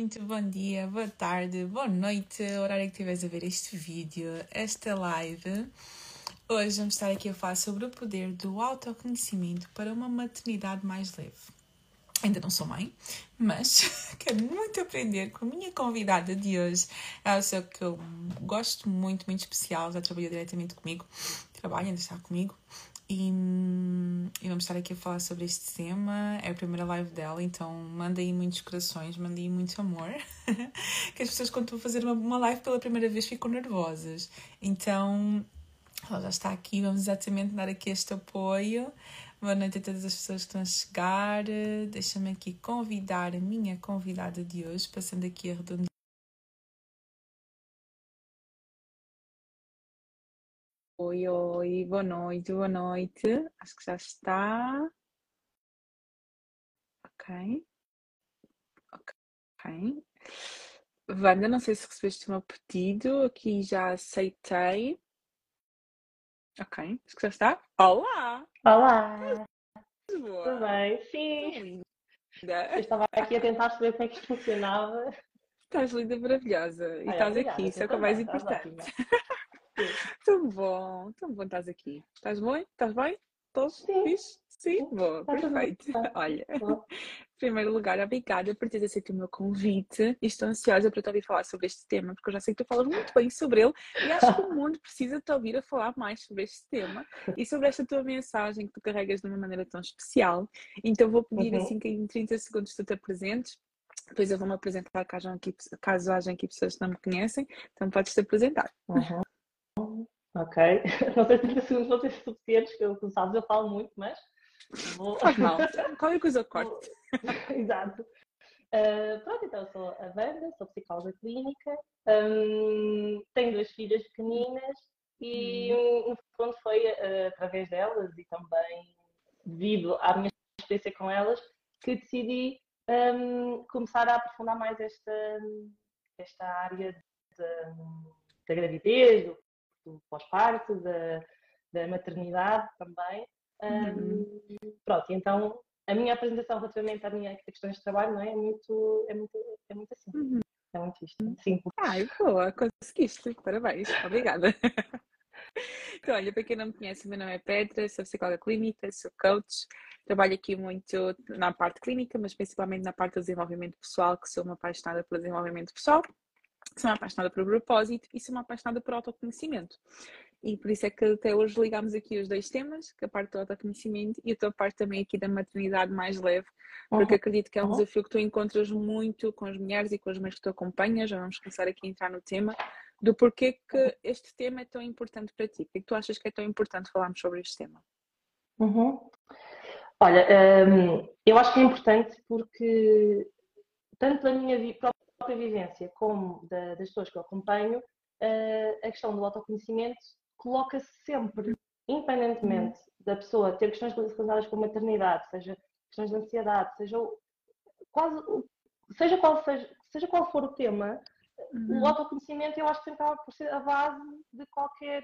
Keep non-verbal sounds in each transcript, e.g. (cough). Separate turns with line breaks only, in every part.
Muito bom dia, boa tarde, boa noite, horário que estiveres a ver este vídeo, esta live. Hoje vamos estar aqui a falar sobre o poder do autoconhecimento para uma maternidade mais leve. Ainda não sou mãe, mas (laughs) quero muito aprender com a minha convidada de hoje. É uma pessoa que eu gosto muito, muito especial, já trabalhou diretamente comigo, trabalha, ainda está comigo. E, e, vamos estar aqui a falar sobre este tema. É a primeira live dela, então manda aí muitos corações, manda aí muito amor. (laughs) que as pessoas, quando estão a fazer uma, uma live pela primeira vez, ficam nervosas. Então, ela já está aqui, vamos exatamente dar aqui este apoio. Boa noite a todas as pessoas que estão a chegar. Deixa-me aqui convidar a minha convidada de hoje, passando aqui a redondinha. Oi, oi, boa noite, boa noite. Acho que já está. Ok. Ok. Wanda, não sei se recebeste o meu pedido, aqui já aceitei. Ok, acho que já está. Olá!
Olá!
Tudo boa?
Tudo bem? Sim!
linda.
Eu estava aqui a tentar saber como é que isto funcionava.
Estás linda, maravilhosa. E
Ai,
estás
obrigada,
aqui, isso é o que é mais importante. (laughs) Tão bom, tão bom estás aqui. Estás bom? Estás bem? Todos
Sim.
fixe? Sim? Boa,
bem.
perfeito. (laughs) Olha,
Bom,
em primeiro lugar, obrigada por teres aceito o meu convite estou ansiosa para te ouvir falar sobre este tema, porque eu já sei que tu falas muito bem sobre ele e acho que o mundo precisa te ouvir a falar mais sobre este tema e sobre esta tua mensagem que tu carregas de uma maneira tão especial. Então vou pedir
Uhum.
assim que em 30 segundos tu te apresentes, depois eu vou-me apresentar caso hajam aqui pessoas que não me conhecem, então podes te apresentar.
Uhum. Ok. (laughs) Não sei se 30 segundos vão ser suficientes, que eu, como sabes, eu falo muito, mas vou.
Faz (laughs) mal, qualquer coisa
vou- (laughs) Exato. Ah, pronto, então eu sou a Wanda, sou psicóloga clínica, hum, tenho duas filhas pequeninas e no fundo foi ah, através delas e também devido à minha experiência com elas que decidi hum, começar a aprofundar mais esta, esta área da, da gravidez, do, do pós-parto, da, da maternidade também. Hum, Pronto, então a minha apresentação relativamente à minha questões de trabalho não é? É muito, é muito, é muito assim.
Uhum.
É muito isto. Simples.
Ai, boa, conseguiste, parabéns, obrigada. (laughs) Então, olha, para quem não me conhece, o meu nome é Petra, sou psicóloga clínica, sou coach, trabalho aqui muito na parte clínica, mas principalmente na parte do desenvolvimento pessoal, que sou uma apaixonada pelo desenvolvimento pessoal, sou uma apaixonada por propósito e sou uma apaixonada por autoconhecimento. E por isso é que até hoje ligamos aqui os dois temas, que é a parte do autoconhecimento e a tua parte também aqui da maternidade mais leve, porque acredito que é um
Uhum.
desafio que tu encontras muito com as mulheres e com as mães que tu acompanhas. Já vamos começar aqui a entrar no tema do porquê que este tema é tão importante para ti. Porquê que tu achas que é tão importante falarmos sobre este tema?
Uhum. Olha, hum, eu acho que é importante porque, tanto da minha vi- própria vivência como da- das pessoas que eu acompanho, eh, a questão do autoconhecimento coloca-se sempre, independentemente da pessoa ter questões relacionadas com a maternidade, seja questões de ansiedade, seja quase, seja qual seja, seja qual for o tema, o autoconhecimento eu acho que sempre acaba por ser a base de qualquer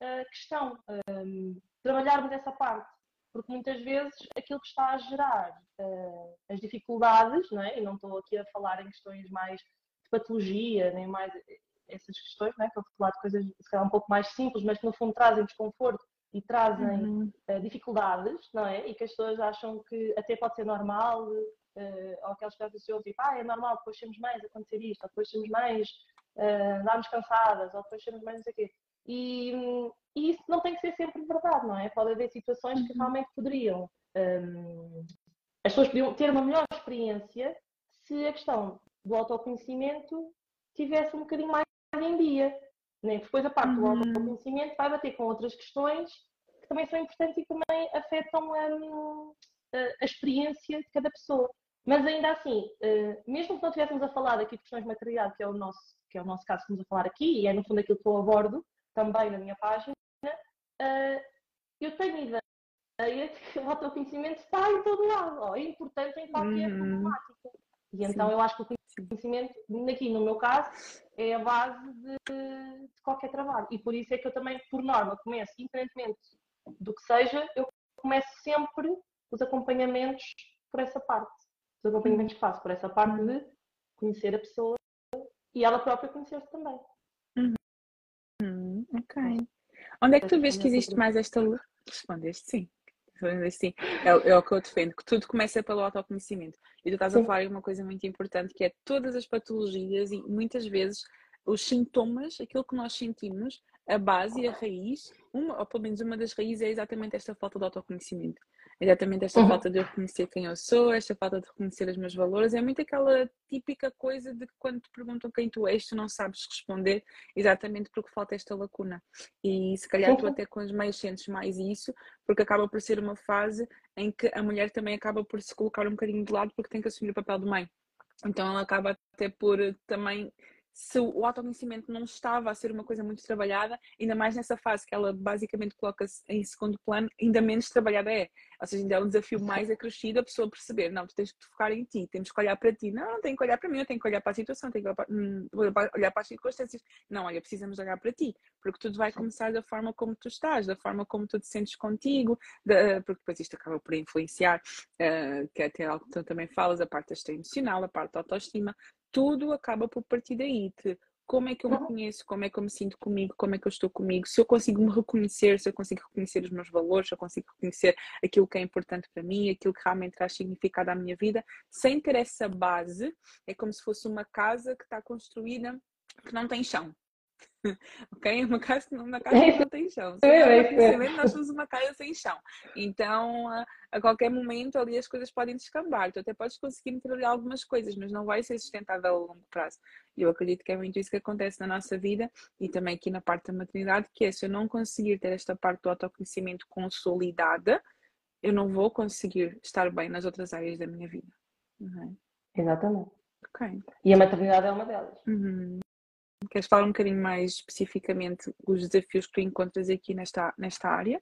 eh, questão. Um, trabalharmos essa parte, porque muitas vezes aquilo que está a gerar eh, as dificuldades, não é? e não estou aqui a falar em questões mais de patologia, nem mais essas questões, não é? estou a falar de coisas se calhar um pouco mais simples, mas que no fundo trazem desconforto e trazem
Uhum.
eh, dificuldades, não é? E que as pessoas acham que até pode ser normal, eh, ou aquelas coisas que eu tipo, ah, é normal depois sermos mães acontecer isto, ou depois sermos mães eh, andarmos cansadas, ou depois sermos mães não sei o quê. E, e isso não tem que ser sempre verdade, não é? Pode haver situações que
Uhum.
realmente poderiam, hum, as pessoas podiam ter uma melhor experiência se a questão do autoconhecimento tivesse um bocadinho mais em dia. Né? Depois a parte do autoconhecimento vai bater com outras questões que também são importantes e também afetam hum, a, a experiência de cada pessoa. Mas ainda assim, eh, mesmo que não estivéssemos a falar aqui de questões de maternidade, que é o nosso, que é o nosso caso que estamos a falar aqui, e é no fundo aquilo que eu abordo também na minha página, eh, eu tenho ideia de que (laughs) o autoconhecimento está em todo lado, ó, é importante em qualquer
Uhum.
problemática. E então
Sim.
eu acho que o conhecimento, aqui no meu caso, é a base de, de qualquer trabalho. E por isso é que eu também, por norma, começo, independentemente do que seja, eu começo sempre os acompanhamentos por essa parte. Os acompanhamentos que faço por essa parte de conhecer a pessoa e ela própria conhecer-se também.
Ok. Onde é que tu vês que existe mais esta. Respondeste sim. Sim, é, é, o que eu defendo, que tudo começa pelo autoconhecimento. E tu estás a falar de uma coisa muito importante, que é todas as patologias e muitas vezes os sintomas, aquilo que nós sentimos, a base a raiz, uma, ou pelo menos uma das raízes é exatamente esta falta de autoconhecimento. Exatamente esta uhum. falta de reconhecer quem eu sou, esta falta de reconhecer os meus valores. É muito aquela típica coisa de que quando te perguntam quem tu és, tu não sabes responder, exatamente porque falta esta lacuna. E se calhar tu até com os meios sentes mais isso, porque acaba por ser uma fase em que a mulher também acaba por se colocar um bocadinho de lado porque tem que assumir o papel de mãe. Então ela acaba até por também se o autoconhecimento não estava a ser uma coisa muito trabalhada, ainda mais nessa fase que ela basicamente coloca-se em segundo plano, ainda menos trabalhada é. Ou seja, ainda é um desafio mais acrescido a pessoa perceber, não, tu tens que focar em ti, temos que olhar para ti. Não, não tenho que olhar para mim, eu tenho que olhar para a situação, tenho que olhar para, hum, olhar para as circunstâncias. Não, olha, precisamos olhar para ti, porque tudo vai começar da forma como tu estás, da forma como tu te sentes contigo, da, porque depois isto acaba por influenciar, uh, que é até algo que tu também falas, a parte da emocional, a parte da autoestima, tudo acaba por partir daí. De como é que eu me uhum. conheço, como é que eu me sinto comigo, como é que eu estou comigo, se eu consigo me reconhecer, se eu consigo reconhecer os meus valores, se eu consigo reconhecer aquilo que é importante para mim, aquilo que realmente traz significado à minha vida, sem ter essa base, é como se fosse uma casa que está construída que não tem chão. (laughs) ok? Uma casa, uma casa não tem chão. Se (laughs) é, nós somos uma casa sem chão. Então, a, a, qualquer momento ali as coisas podem descambar. Tu até podes conseguir meter ali algumas coisas, mas não vai ser sustentável a longo prazo. E eu acredito que é muito isso que acontece na nossa vida e também aqui na parte da maternidade, que é se eu não conseguir ter esta parte do autoconhecimento consolidada, eu não vou conseguir estar bem nas outras áreas da minha vida.
É? Exatamente. Okay. E a maternidade é uma delas.
Uhum. Queres falar um bocadinho mais especificamente os desafios que tu encontras aqui nesta, nesta área?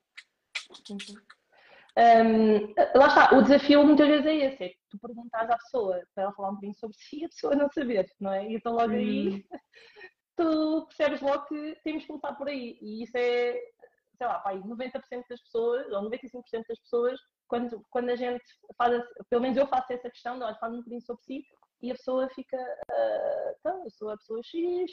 Um, lá está, o desafio muitas vezes é esse, é que tu perguntas à pessoa para ela falar um bocadinho sobre si e a pessoa não saber, não é? E então logo hum. aí (laughs) tu percebes logo que temos que começar por aí. E isso é, sei lá, pai, 90% das pessoas, ou 95% das pessoas, quando, quando a gente faz, pelo menos eu faço essa questão, de, olha, fala um bocadinho sobre si, e a pessoa fica, uh, então, eu sou a pessoa X,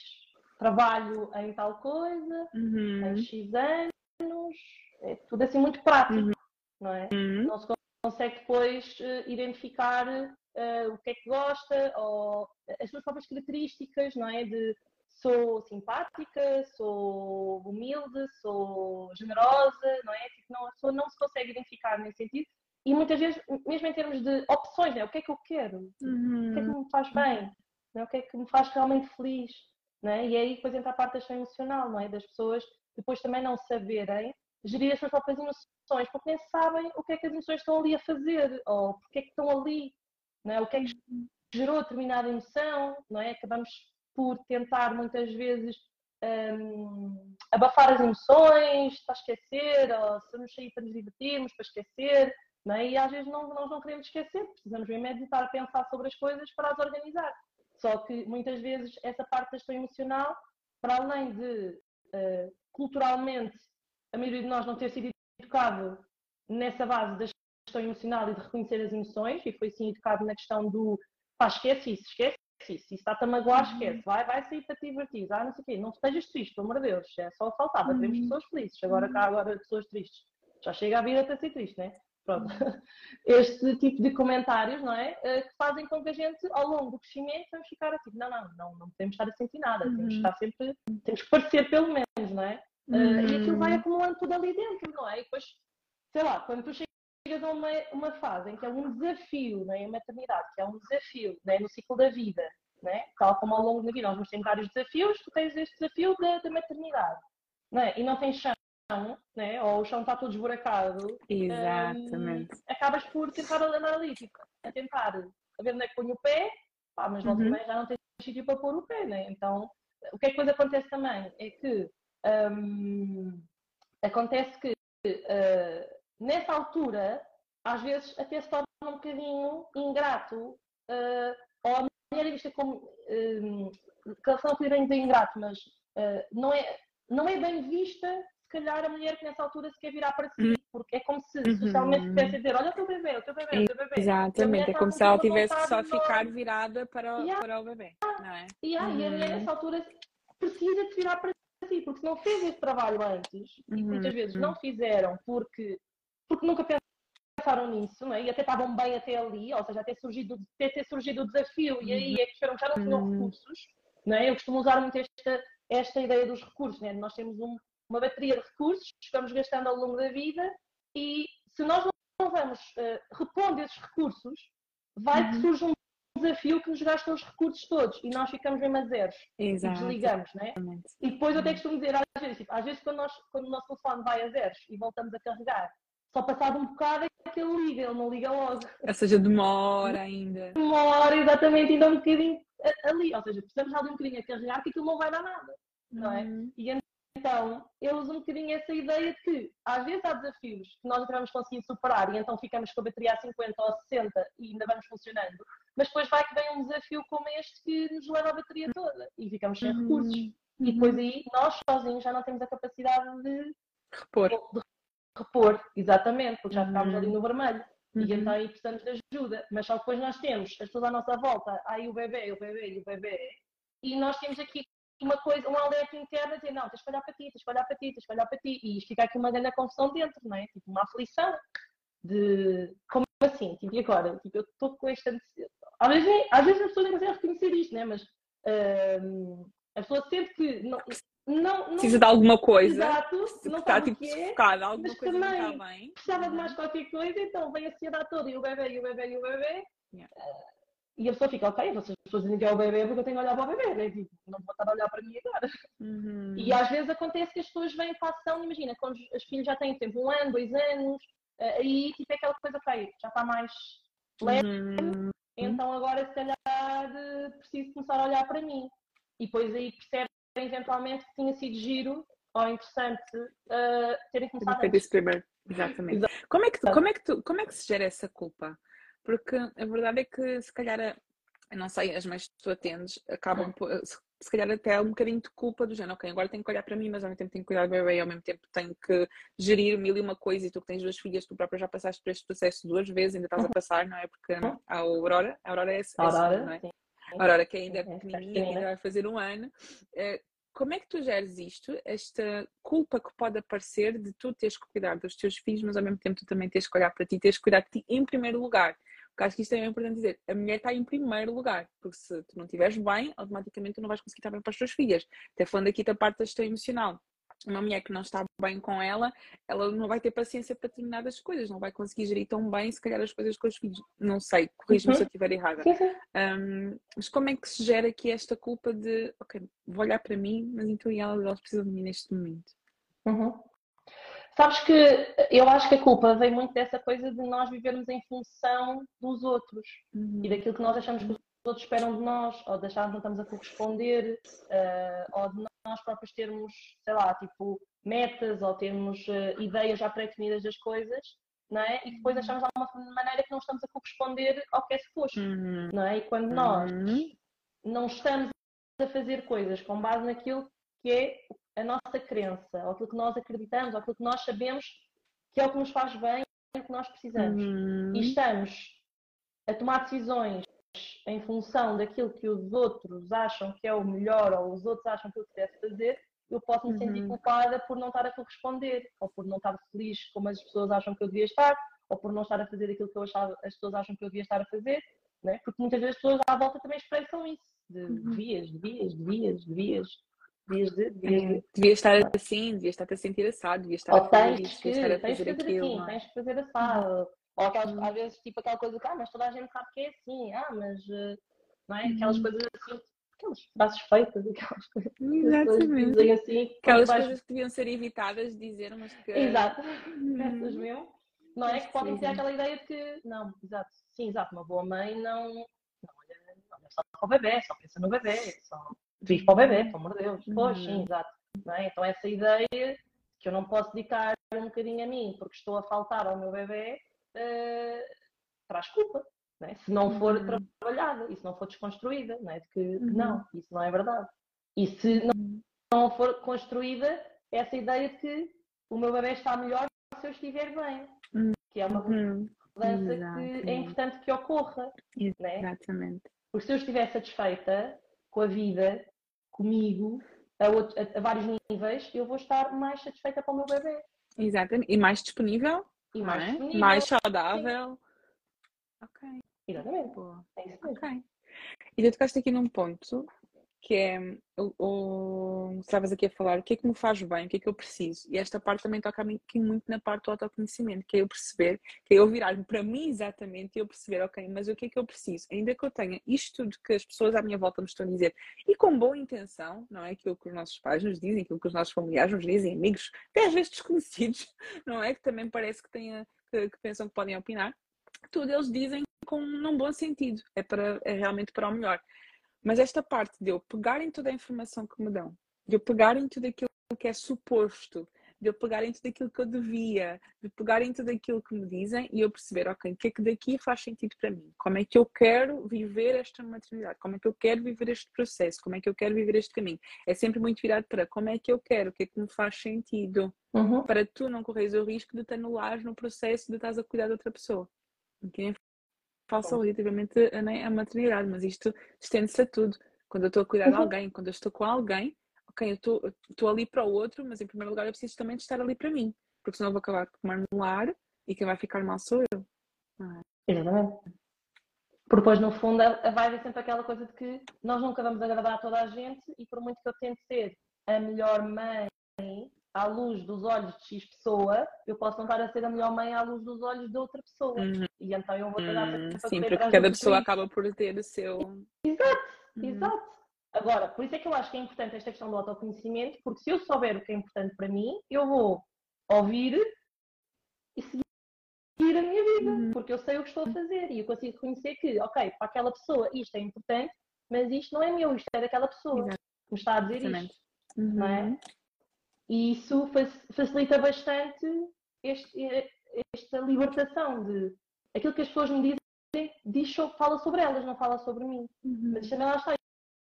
trabalho em tal coisa, uhum. em X anos, é tudo assim muito prático, uhum. não é? Uhum. Não se consegue depois uh, identificar uh, o que é que gosta ou as suas próprias características, não é? De sou simpática, sou humilde, sou generosa, não é? Tipo, não, a pessoa não se consegue identificar nesse sentido e muitas vezes, mesmo em termos de opções, né? o que é que eu quero? Uhum. O que é que me faz bem? Né? O que é que me faz realmente feliz? Né? E aí depois entra a parte da gestão emocional, não é? Das pessoas depois também não saberem gerir as suas próprias emoções, porque nem sabem o que é que as emoções estão ali a fazer, ou porque é que estão ali, não é? o que é que gerou determinada emoção, não é? Acabamos por tentar muitas vezes um, abafar as emoções para esquecer, ou se nos sair para nos divertirmos, para esquecer, é? E às vezes não, nós não queremos esquecer, precisamos mesmo meditar, pensar sobre as coisas para as organizar. Só que muitas vezes essa parte da gestão emocional, para além de uh, culturalmente a maioria de nós não ter sido educado nessa base da gestão emocional e de reconhecer as emoções, e foi sim educado na questão do pá, esquece isso, esquece isso, se está-te a magoar, uhum. esquece, vai, vai sair para te divertir, ah, não sei o quê, não estejas triste, pelo amor de Deus, é só faltava, queremos uhum. pessoas felizes, agora cá agora pessoas tristes, já chega a vida até ser triste, né? Pronto. (laughs) Este tipo de comentários, não é? Eh, que fazem com que a gente, ao longo do crescimento, vamos ficar assim, não, não, não, não podemos estar a sentir nada, uhum. temos que estar sempre, temos que parecer pelo menos, não é? Uhum. Uh, e aquilo vai uhum. acumulando tudo ali dentro, não é? E depois, sei lá, quando tu chegas a uma, uma fase em que é um desafio, não é? A maternidade, que é um desafio, não é? No ciclo da vida, não é? Tal como ao longo da vida nós vamos ter vários desafios, tu tens este desafio da, da maternidade, não é? E não tens chance né? ou o chão está todo esburacado,
Exatamente.
Um, acabas por tentar andar ali, tipo, a tentar a ver onde é que ponho o pé, pá, mas logo uhum. já não tens sítio para pôr o pé, né? Então, o que é que depois acontece também é que um, acontece que uh, nessa altura, às vezes até se torna um bocadinho ingrato, uh, ou a mulher é vista como, um, não ingrato, mas uh, não, é, não é bem vista calhar a mulher que nessa altura se quer virar para si, porque é como se uhum. socialmente a dizer, olha o teu bebê, o teu bebê, o teu bebê.
Exatamente, é como se ela tivesse que só ficar virada para, o, yeah. para o bebê, não é?
Yeah, uhum. E a mulher nessa altura precisa de virar para si, porque se não fez esse trabalho antes, uhum. e muitas vezes não fizeram porque, porque nunca pensaram nisso, não é? e até estavam bem até ali, ou seja, até, surgido, até ter surgido o desafio, e aí é que esperam já não tinham uhum. recursos, não é? Eu costumo usar muito esta, esta ideia dos recursos, né? nós temos um, uma bateria de recursos que vamos gastando ao longo da vida e se nós não vamos uh, repondo esses recursos, vai que uhum. surge um desafio que nos gasta os recursos todos e nós ficamos mesmo a zeros Exato. e desligamos, né? E depois eu até costumo dizer às vezes, tipo, às vezes quando, nós, quando o nosso telefone vai a zeros e voltamos a carregar, só passado um bocado é que ele liga, ele não liga logo.
Ou seja, demora ainda.
Demora, exatamente, ainda um bocadinho ali. Ou seja, precisamos ali um bocadinho a carregar que aquilo não vai dar nada, não é? Uhum. E então, eu uso um bocadinho essa ideia de que às vezes há desafios que nós não vamos conseguir superar e então ficamos com a bateria a 50 ou a 60 e ainda vamos funcionando, mas depois vai que vem um desafio como este que nos leva a bateria toda e ficamos sem uhum. recursos. E uhum. depois aí nós sozinhos já não temos a capacidade de
repor.
De repor, exatamente, porque já ficámos ali no vermelho. Uhum. E então aí precisamos de ajuda. Mas só depois nós temos as pessoas à nossa volta, aí o bebê, o bebê e o bebê, e nós temos aqui uma coisa, um alerta interno a dizer, não, tens que olhar para ti, tens que olhar para ti, tens que olhar para ti. E isto fica aqui uma grande confusão dentro, não é? Tipo, uma aflição de como assim? Tipo, e agora? Tipo, eu estou com esta às vezes, às vezes as pessoas não conseguem reconhecer isto, né? Mas uh, a pessoa sente que não, não, não
precisa de alguma coisa.
Exato, não está tipo
é, focada, alguma coisa não está bem.
Precisava de mais uhum. qualquer coisa, então vem a sociedade toda e o bebê, e o bebê, e o bebê. Yeah. Uh, e a pessoa fica, ok, vocês pessoas dizem que é o bebê porque eu tenho que olhar para o bebê, né? Tipo, não vou estar a olhar para mim agora. Uhum. E às vezes acontece que as pessoas vêm para a ação, imagina, quando os filhos já têm tempo, um ano, dois anos, uh, aí tipo é aquela coisa, ok, já está mais leve, uhum. então agora se calhar preciso começar a olhar para mim. E depois aí percebe eventualmente que tinha sido giro ou interessante uh, terem começado
a. Exatamente. Exato. Como, é que, como, é que tu, como é que se gera essa culpa? Porque a verdade é que se calhar, não sei, as mães que tu atendes acabam por, se calhar até um bocadinho de culpa do género, ok, agora tenho que olhar para mim, mas ao mesmo tempo tenho que cuidar do bebê e ao mesmo tempo tenho que gerir mil e uma coisa e tu que tens duas filhas, tu própria já passaste por este processo duas vezes, ainda estás a passar, não é? Porque a Aurora, a Aurora é, é
Aurora,
não é? A Aurora que ainda é pequenininha, ainda vai fazer um ano. Eh, como é que tu geres isto, esta culpa que pode aparecer de tu teres que cuidar dos teus filhos, mas ao mesmo tempo tu também tens que olhar para ti, tens que cuidar de ti em primeiro lugar. Porque acho que isto é importante dizer. A mulher está em primeiro lugar, porque se tu não estiveres bem, automaticamente tu não vais conseguir estar bem para as tuas filhas. Até falando aqui da parte da gestão emocional. Uma mulher que não está bem com ela, ela não vai ter paciência para determinadas coisas, não vai conseguir gerir tão bem, se calhar, as coisas com os filhos. Não sei, corrija-me uhum. se eu estiver errada. Um, mas como é que se gera aqui esta culpa de, ok, vou olhar para mim, mas então elas, elas precisam de mim neste momento?
Uhum. Sabes que eu acho que a culpa vem muito dessa coisa de nós vivermos em função dos outros uhum. e daquilo que nós achamos que os outros esperam de nós, ou de achar que não estamos a corresponder, uh, ou de nós próprios termos, sei lá, tipo, metas ou termos uh, ideias já pré-definidas das coisas, não é? E depois achamos de alguma maneira que não estamos a corresponder ao que é suposto, uhum. não é? E quando nós uhum. não estamos a fazer coisas com base naquilo que é a nossa crença, ou aquilo que nós acreditamos, ou aquilo que nós sabemos que é o que nos faz bem e o que nós precisamos. Uhum. E estamos a tomar decisões em função daquilo que os outros acham que é o melhor ou os outros acham que eu deve fazer, eu posso me sentir uhum. culpada por não estar a corresponder, ou por não estar feliz como as pessoas acham que eu devia estar, ou por não estar a fazer aquilo que achava, as pessoas acham que eu devia estar a fazer, né? porque muitas vezes as pessoas à volta também expressam isso, de uhum. devias, devias, devias, devias, Devias, de, devias
de... devia estar assim, devia estar a sentir assado, devia estar
Ou a fazer tens que, estar a fazer, fazer aquilo. Assim, tens que fazer assado. Ou aquelas, uhum. às vezes, tipo aquela coisa que, ah, mas toda a gente sabe que é assim, ah, mas, eh, não é? Aquelas uhum. coisas assim, aquelas frases feitas, (laughs) aquelas coisas.
Exatamente. Assim, aquelas vais... coisas que deviam ser evitadas de dizer, mas que.
Exato, uhum. essas mesmo. Não é? Que podem ter aquela ideia de que, não, exato, sim, exato, uma boa mãe não, não olha, não olha só para o bebê, só pensa no bebê, só vive para o bebê, pelo amor de Deus. Uhum. Pois, sim, exato. É? Então, essa ideia que eu não posso dedicar um bocadinho a mim porque estou a faltar ao meu bebê uh, traz culpa. Não é? Se não for uhum. trabalhada e se não for desconstruída, não é? de que, uhum. não, isso não é verdade. E se não, uhum. não for construída essa ideia de que o meu bebê está melhor se eu estiver bem.
Uhum.
Que é uma mudança que é importante que ocorra. Né?
Exatamente.
Porque se eu estiver satisfeita com a vida, comigo, a, outro, a, a, vários níveis, eu vou estar mais satisfeita com o meu bebê.
Exatamente. E mais disponível.
E mais,
é?
disponível.
mais saudável. Sim.
Ok. Exatamente. Boa. É isso mesmo. Ok.
E tu tocaste aqui num ponto que é o, o estavas aqui a falar o que é que me faz bem, o que é que eu preciso. E esta parte também toca aqui muito na parte do autoconhecimento, que é eu perceber, que é eu virar-me para mim exatamente e eu perceber, ok, mas o que é que eu preciso? Ainda que eu tenha isto tudo que as pessoas à minha volta me estão a dizer, e com boa intenção, não é aquilo que os nossos pais nos dizem, aquilo que os nossos familiares nos dizem, amigos, até às vezes desconhecidos, (laughs) não é? Que também parece que, tenha, que, que pensam que podem opinar. Tudo eles dizem com um bom sentido, é, para, é realmente para o melhor. Mas esta parte de eu pegar em toda a informação que me dão, de eu pegar em tudo aquilo que é suposto, de eu pegar em tudo aquilo que eu devia, de pegar em tudo aquilo que me dizem e eu perceber, ok, o que é que daqui faz sentido para mim? Como é que eu quero viver esta maternidade? Como é que eu quero viver este processo? Como é que eu quero viver este caminho? É sempre muito virado para como é que eu quero, o que é que me faz sentido, uhum. para tu não corres o risco de te anulares no processo de estás a cuidar de outra pessoa. Okay? Falsa relativamente a, maternidade, mas isto estende-se a tudo. Quando eu estou a cuidar de uhum. alguém, quando eu estou com alguém, ok, eu estou ali para o outro, mas em primeiro lugar eu preciso também de estar ali para mim, porque senão eu vou acabar por me anular e quem vai ficar mal sou eu.
É? Exatamente. Porque depois, no fundo, vai haver sempre aquela coisa de que nós nunca vamos agradar a toda a gente e por muito que eu tente ser a melhor mãe à luz dos olhos de X pessoa, eu posso não estar a ser a melhor mãe à luz dos olhos de outra pessoa. Uhum. E então eu vou tentar
uhum. Sim, porque cada pessoa acaba por ter o seu.
Exato, uhum. exato. Agora, por isso é que eu acho que é importante esta questão do autoconhecimento, porque se eu souber o que é importante para mim, eu vou ouvir e seguir a minha vida, uhum. porque eu sei o que estou a fazer e eu consigo reconhecer que, ok, para aquela pessoa isto é importante, mas isto não é meu, isto é daquela pessoa Exato. que me está a dizer Exatamente. isto. Não é? E isso facilita bastante este, esta libertação de aquilo que as pessoas me dizem, diz, fala sobre elas, não fala sobre mim. Uhum. Mas também lá está,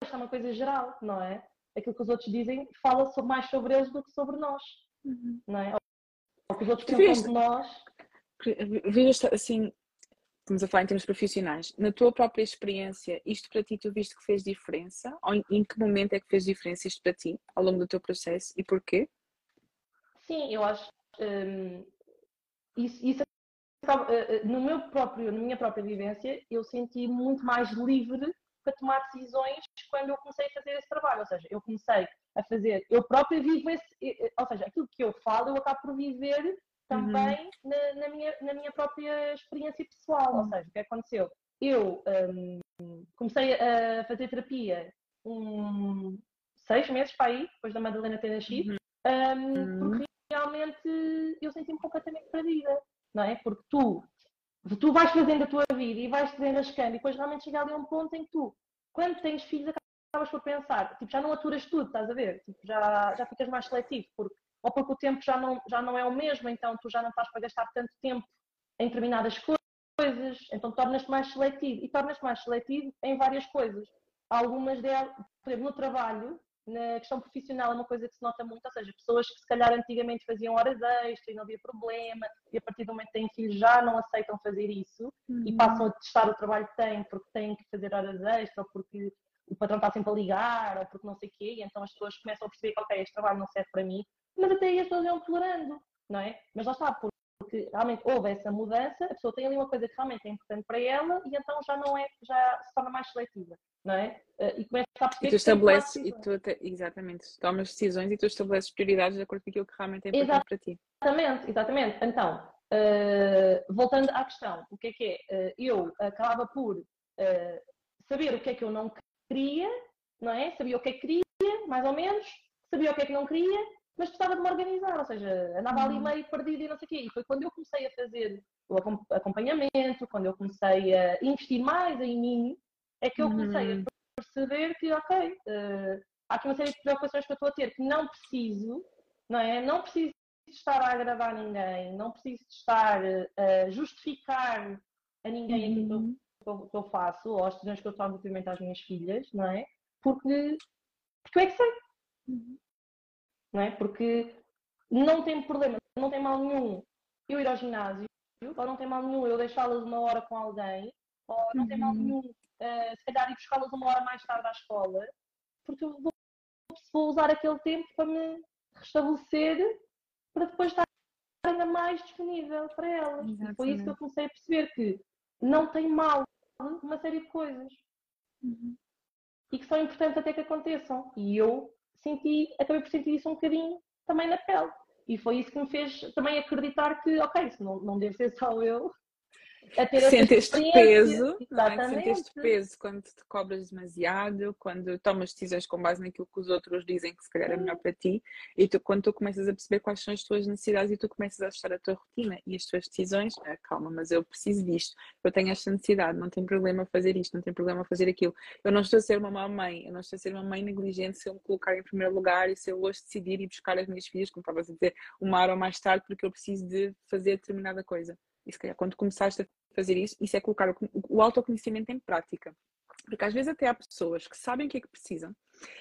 isto é uma coisa geral, não é? Aquilo que os outros dizem fala mais sobre eles do que sobre nós, uhum. não é? Ou que os outros pensam de nós.
Viste assim, estamos a falar em termos profissionais, na tua própria experiência, isto para ti tu viste que fez diferença? Ou em, que momento é que fez diferença isto para ti ao longo do teu processo e porquê?
Sim, eu acho um, isso, isso eh, eh, no meu próprio, na minha própria vivência, eu senti muito mais livre para tomar decisões quando eu comecei a fazer esse trabalho. Ou seja, eu comecei a fazer, eu própria vivo esse, eh, ou seja, aquilo que eu falo, eu acabo por viver também uhum. na, na, minha, na minha própria experiência pessoal. Uhum. Ou seja, o que aconteceu? Eu um, comecei a fazer terapia um, seis meses para aí, depois da Madalena ter nascido, uhum. Um, porque uhum. realmente eu senti-me completamente perdida, não é? Porque tu, tu vais fazendo a tua vida e vais desenrascando e depois realmente chega ali a um ponto em que tu, quando tens filhos, acabas por pensar, tipo, já não aturas tudo, estás a ver? Tipo, já, já ficas mais seletivo, porque ou porque o tempo já não, já não é o mesmo, então tu já não estás para gastar tanto tempo em determinadas coisas, então tornas-te mais seletivo e tornas-te mais seletivo em várias coisas. Algumas delas, por exemplo, no trabalho, na questão profissional é uma coisa que se nota muito, ou seja, pessoas que se calhar antigamente faziam horas extras e não havia problema, e a partir do momento que têm filhos já não aceitam fazer isso uhum. e passam a testar o trabalho que têm porque têm que fazer horas extras ou porque o patrão está sempre a ligar ou porque não sei o quê, e então as pessoas começam a perceber que, ok, este trabalho não serve para mim, mas até aí as pessoas iam tolerando, não é? Mas lá está, porque realmente houve essa mudança, a pessoa tem ali uma coisa que realmente é importante para ela e então já não é, já se torna mais seletiva, não é? Eh, e começa a perceber
e tu estabeleces, e tu até, exatamente, tomas decisões e tu estabeleces prioridades de acordo com aquilo que realmente é importante para ti.
Exatamente, exatamente. Então, uh, voltando à questão, o que é que é? Uh, eu acabava por uh, saber o que é que eu não queria, não é? Sabia o que é que queria, mais ou menos, sabia o que é que não queria, mas precisava de me organizar, ou seja, andava ali uhum. meio perdida e não sei o quê. E foi quando eu comecei a fazer o acompanhamento, quando eu comecei a investir mais em mim, é que eu comecei uhum. a perceber que, ok, uh, há aqui uma série de preocupações que eu estou a ter que não preciso, não é? Não preciso de estar a agradar ninguém, não preciso de estar a justificar a ninguém uhum. aquilo que eu, que eu faço, ou as decisões que eu tomo relativamente às minhas filhas, não é? Porque, porque eu é que sei. Uhum não é? Porque não tem problema, não tem mal nenhum eu ir ao ginásio, ou não tem mal nenhum eu deixá-las uma hora com alguém, ou não uhum. tem mal uhum. nenhum uh, se calhar ir buscá-las uma hora mais tarde à escola, porque eu vou, vou usar aquele tempo para me restabelecer para depois estar ainda mais disponível para elas. E foi isso que eu comecei a perceber que não tem mal uma série de coisas. Uhum. E que são importantes até que aconteçam. E eu senti, acabei por sentir isso um bocadinho também na pele. E foi isso que me fez também acreditar que, ok, isso não, não deve ser só eu
a ter Sente este peso, é? Sente este peso quando te cobras demasiado, quando tomas decisões com base naquilo que os outros dizem que se calhar é melhor para ti, e tu, quando tu começas a perceber quais são as tuas necessidades e tu começas a ajustar a tua rotina e as tuas decisões, ah, calma, mas eu preciso disto, eu tenho esta necessidade, não tem problema fazer isto, não tem problema fazer aquilo. Eu não estou a ser uma má mãe, eu não estou a ser uma mãe negligente se eu me colocar em primeiro lugar e se eu hoje decidir ir buscar as minhas filhas, como estavas a dizer, uma hora ou mais tarde, porque eu preciso de fazer determinada coisa. E se calhar quando começaste a fazer isso, isso é colocar o, o autoconhecimento em prática. Porque às vezes até há pessoas que sabem o que é que precisam,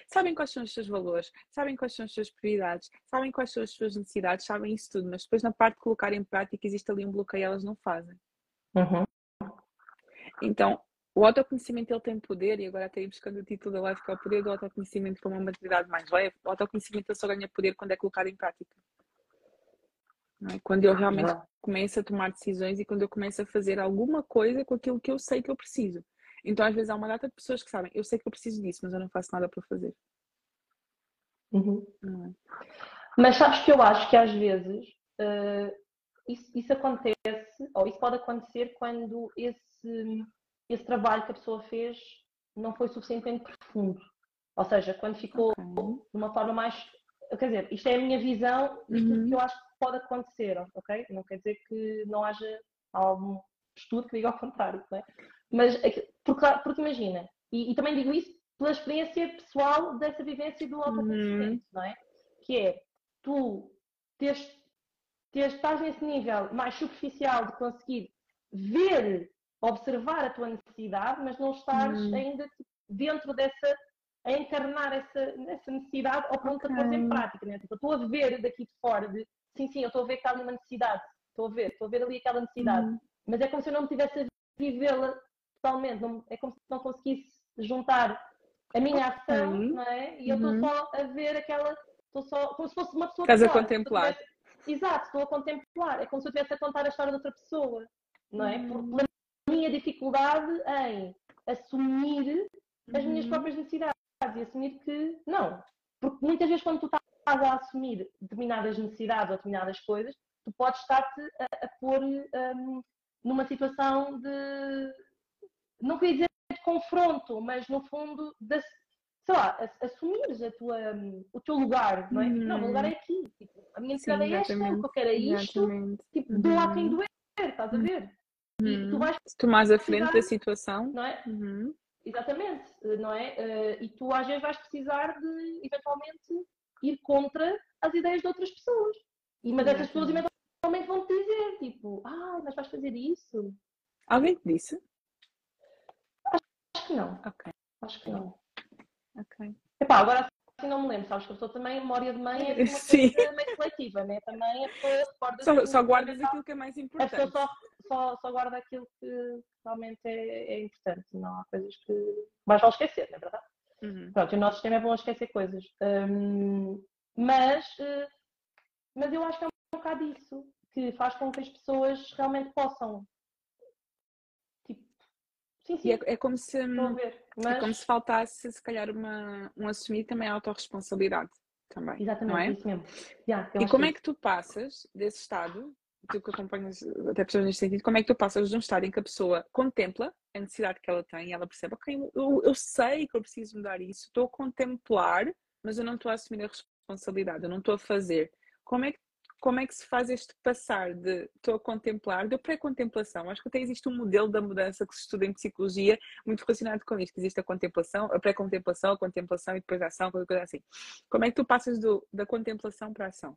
sabem quais são os seus valores, sabem quais são as suas prioridades, sabem quais são as suas necessidades, sabem isso tudo, mas depois na parte de colocar em prática existe ali um bloqueio e elas não fazem. Uhum. Então, o autoconhecimento ele tem poder, e agora até ir buscando o título da live que é o poder do autoconhecimento para uma maturidade mais leve. O autoconhecimento só ganha poder quando é colocado em prática. É? Quando eu realmente começo a tomar decisões e quando eu começo a fazer alguma coisa com aquilo que eu sei que eu preciso. Então, às vezes, há uma data de pessoas que sabem, eu sei que eu preciso disso, mas eu não faço nada para fazer.
Uhum. É? Mas sabes que eu acho que às vezes uh, isso, isso, acontece, ou isso pode acontecer quando esse, esse trabalho que a pessoa fez não foi suficientemente profundo. Ou seja, quando ficou okay. de uma forma mais. Quer dizer, isto é a minha visão, isto uhum. que eu acho pode acontecer, ok? Não quer dizer que não haja algum estudo que diga ao contrário, não é? Mas, porque, porque imagina, e, e, também digo isso pela experiência pessoal dessa vivência do autoconhecimento, uhum. não é? Que é, tu teres, teres, estás nesse nível mais superficial de conseguir ver, observar a tua necessidade, mas não estares uhum. ainda dentro dessa a encarnar essa, essa necessidade ao ponto okay. de pôr em prática. Né? Tipo, estou a ver daqui de fora de sim, sim, eu estou a ver que há ali uma necessidade, estou a ver, estou a ver ali aquela necessidade, uhum. mas é como se eu não me tivesse a vivê-la totalmente, não, é como se não conseguisse juntar a minha ação, uhum. não é? E eu estou uhum. só a ver aquela, estou só, como se fosse uma pessoa
Estás a contemplar.
Tivesse, exato, estou a contemplar, é como se eu estivesse a contar a história de outra pessoa, não é? Por, pela minha dificuldade em assumir as minhas uhum. próprias necessidades e assumir que não, porque muitas vezes quando tu estás a assumir determinadas necessidades ou determinadas coisas, tu podes estar-te a, a, pôr um, numa situação de, não queria dizer de confronto, mas no fundo, de, sei lá, assumires a tua, um, o teu lugar, não é? Tipo, não, o lugar é aqui, tipo, a minha necessidade é esta, o que eu quero é isto, tipo, uhum. doa quem doer, estás a ver?
Uhum. E tu vais... Se tomares à frente da situação.
Não é? Uhum. Exatamente, não é? Uh, e tu às vezes vais precisar de, eventualmente, ir contra as ideias de outras pessoas. E, mas essas pessoas eventualmente vão te dizer, tipo, ah, mas vais fazer isso.
Alguém te disse?
Acho, acho que não.
Ok.
Acho que não.
Ok.
Epá, agora não me lembro, sabes que a pessoa também, memória de mãe é (laughs) uma Sim. coisa meio seletiva, né? Também a pessoa recorda.
Só, só guardas aquilo que é mais importante.
A pessoa só, só, só guarda aquilo que realmente é, é importante, não há coisas que mais vale esquecer, não é verdade? Uhum. Pronto, o nosso sistema é bom a esquecer coisas. Um, mas, uh, mas eu acho que é um bocado isso que faz com que as pessoas realmente possam. Tipo, sim, sim.
É, é, como se, mas... é como se faltasse, se calhar, uma, um assumir também a autorresponsabilidade. Também,
Exatamente,
é?
isso mesmo. Yeah,
e como é que tu passas desse estado tu que acompanhas até pessoas neste sentido, como é que tu passas de um estado em que a pessoa contempla a necessidade que ela tem e ela percebe, ok, eu, eu sei que eu preciso mudar isso, estou a contemplar, mas eu não estou a assumir a responsabilidade, eu não estou a fazer. Como é que como é que se faz este passar de estou a contemplar, de pré-contemplação? Acho que até existe um modelo da mudança que se estuda em psicologia muito relacionado com isto. Existe a contemplação, a pré-contemplação, a contemplação e depois a ação, qualquer coisa assim. Como é que tu passas do, da contemplação para a ação?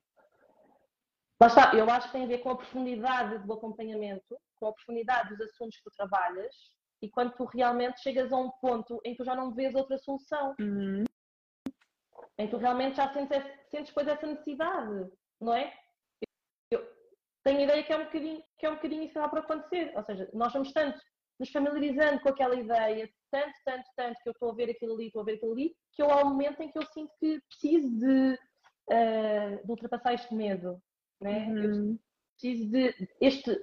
Lá está, eu acho que tem a ver com a profundidade do acompanhamento, com a profundidade dos assuntos que tu trabalhas e quando tu realmente chegas a um ponto em que tu já não vês outra solução. Uhum. Em que tu realmente já sentes, sentes depois essa necessidade. não é? Tenho a ideia que é um bocadinho, que é um bocadinho isso que está para acontecer. Ou seja, nós vamos tanto nos familiarizando com aquela ideia, tanto, tanto, tanto, que eu estou a ver aquilo ali, estou a ver aquilo ali, que eu há um momento em que eu sinto que preciso de, uh, de ultrapassar este medo, né? Uhum. Preciso de este,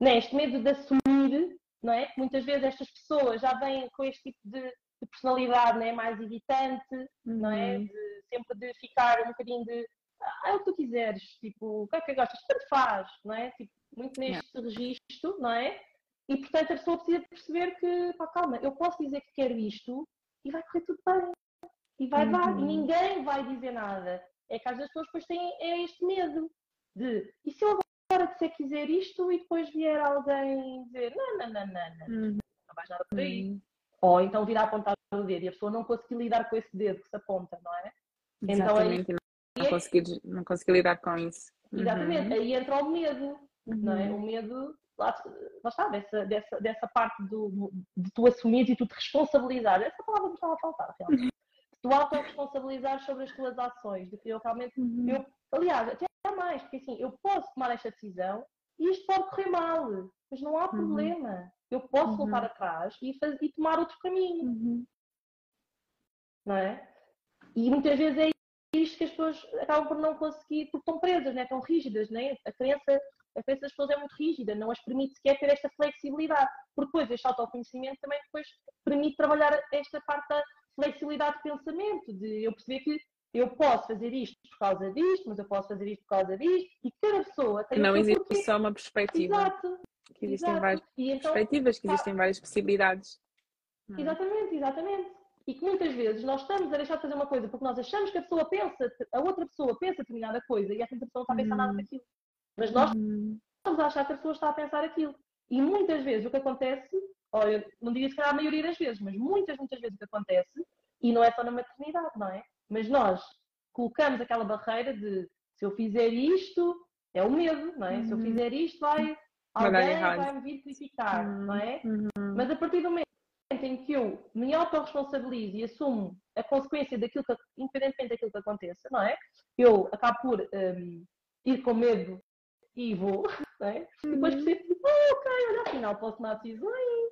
né, este medo de assumir, não é? Que muitas vezes estas pessoas já vêm com este tipo de, de personalidade, né? Mais evitante, uhum. não é? Uhum. De, sempre de ficar um bocadinho de é o que tu quiseres, tipo, o que é que gostas? Tanto faz, não é? Tipo, muito neste yeah. registro, não é? E portanto a pessoa precisa perceber que, pá, calma, eu posso dizer que quero isto e vai correr tudo bem. E vai uhum. dar, e ninguém vai dizer nada. É que às vezes as pessoas depois têm é este medo de e se eu agora disser quiser isto e depois vier alguém dizer não, não, não, não, não, uhum. não vais nada por aí. Uhum. Ou então vir a apontar o dedo e a pessoa não conseguir lidar com esse dedo que se aponta, não é?
Exatamente. Então, não, conseguir, não conseguir lidar com isso.
Exatamente, uhum. aí entra o medo, não é? Uhum. O medo lá, lá está, dessa, dessa, dessa parte do, de tu assumires e tu te responsabilizar. Essa palavra me estava a faltar, realmente. Uhum. Tu auto-responsabilizar sobre as tuas ações, de que eu realmente. Uhum. Eu, aliás, até mais, porque assim, eu posso tomar esta decisão e isto pode correr mal, mas não há uhum. problema. Eu posso uhum. voltar atrás e, fazer, e tomar outro caminho. Uhum. Não é? E muitas vezes é isto que as pessoas acabam por não conseguir, porque estão presas, né? estão rígidas. Né? A crença a cabeça das pessoas é muito rígida, não as permite sequer ter esta flexibilidade. Porque depois este autoconhecimento também depois permite trabalhar esta parte da flexibilidade de pensamento, de eu perceber que eu posso fazer isto por causa disto, mas eu posso fazer isto por causa disto, e cada pessoa tem
Não existe porquê. só uma perspectiva. Exato. Que existem exato. várias então, perspectivas, que tá. existem várias possibilidades.
É? Exatamente, exatamente. E que muitas vezes nós estamos a deixar de fazer uma coisa porque nós achamos que a pessoa pensa, a outra pessoa pensa determinada coisa e essa pessoa não está a pensar nada naquilo. Hum. Mas nós uhum. estamos a achar que a pessoa está a pensar aquilo. E muitas vezes o que acontece, olha, não diria se calhar a maioria das vezes, mas muitas, muitas vezes o que acontece, e não é só na maternidade, não é? Mas nós colocamos aquela barreira de se eu fizer isto, é o medo, não é? Uhum. Se eu uhum. fizer isto, vai, alguém vai me vir criticar, uhum. não é? Uhum. Mas a partir do momento em que eu me autorresponsabilizo e assumo a consequência daquilo que, independentemente daquilo que aconteça, não é? Eu acabo por um, ir com medo e vou, (laughs) né? Uhum. depois percebo, oh, ok, olha, afinal posso tomar decisões.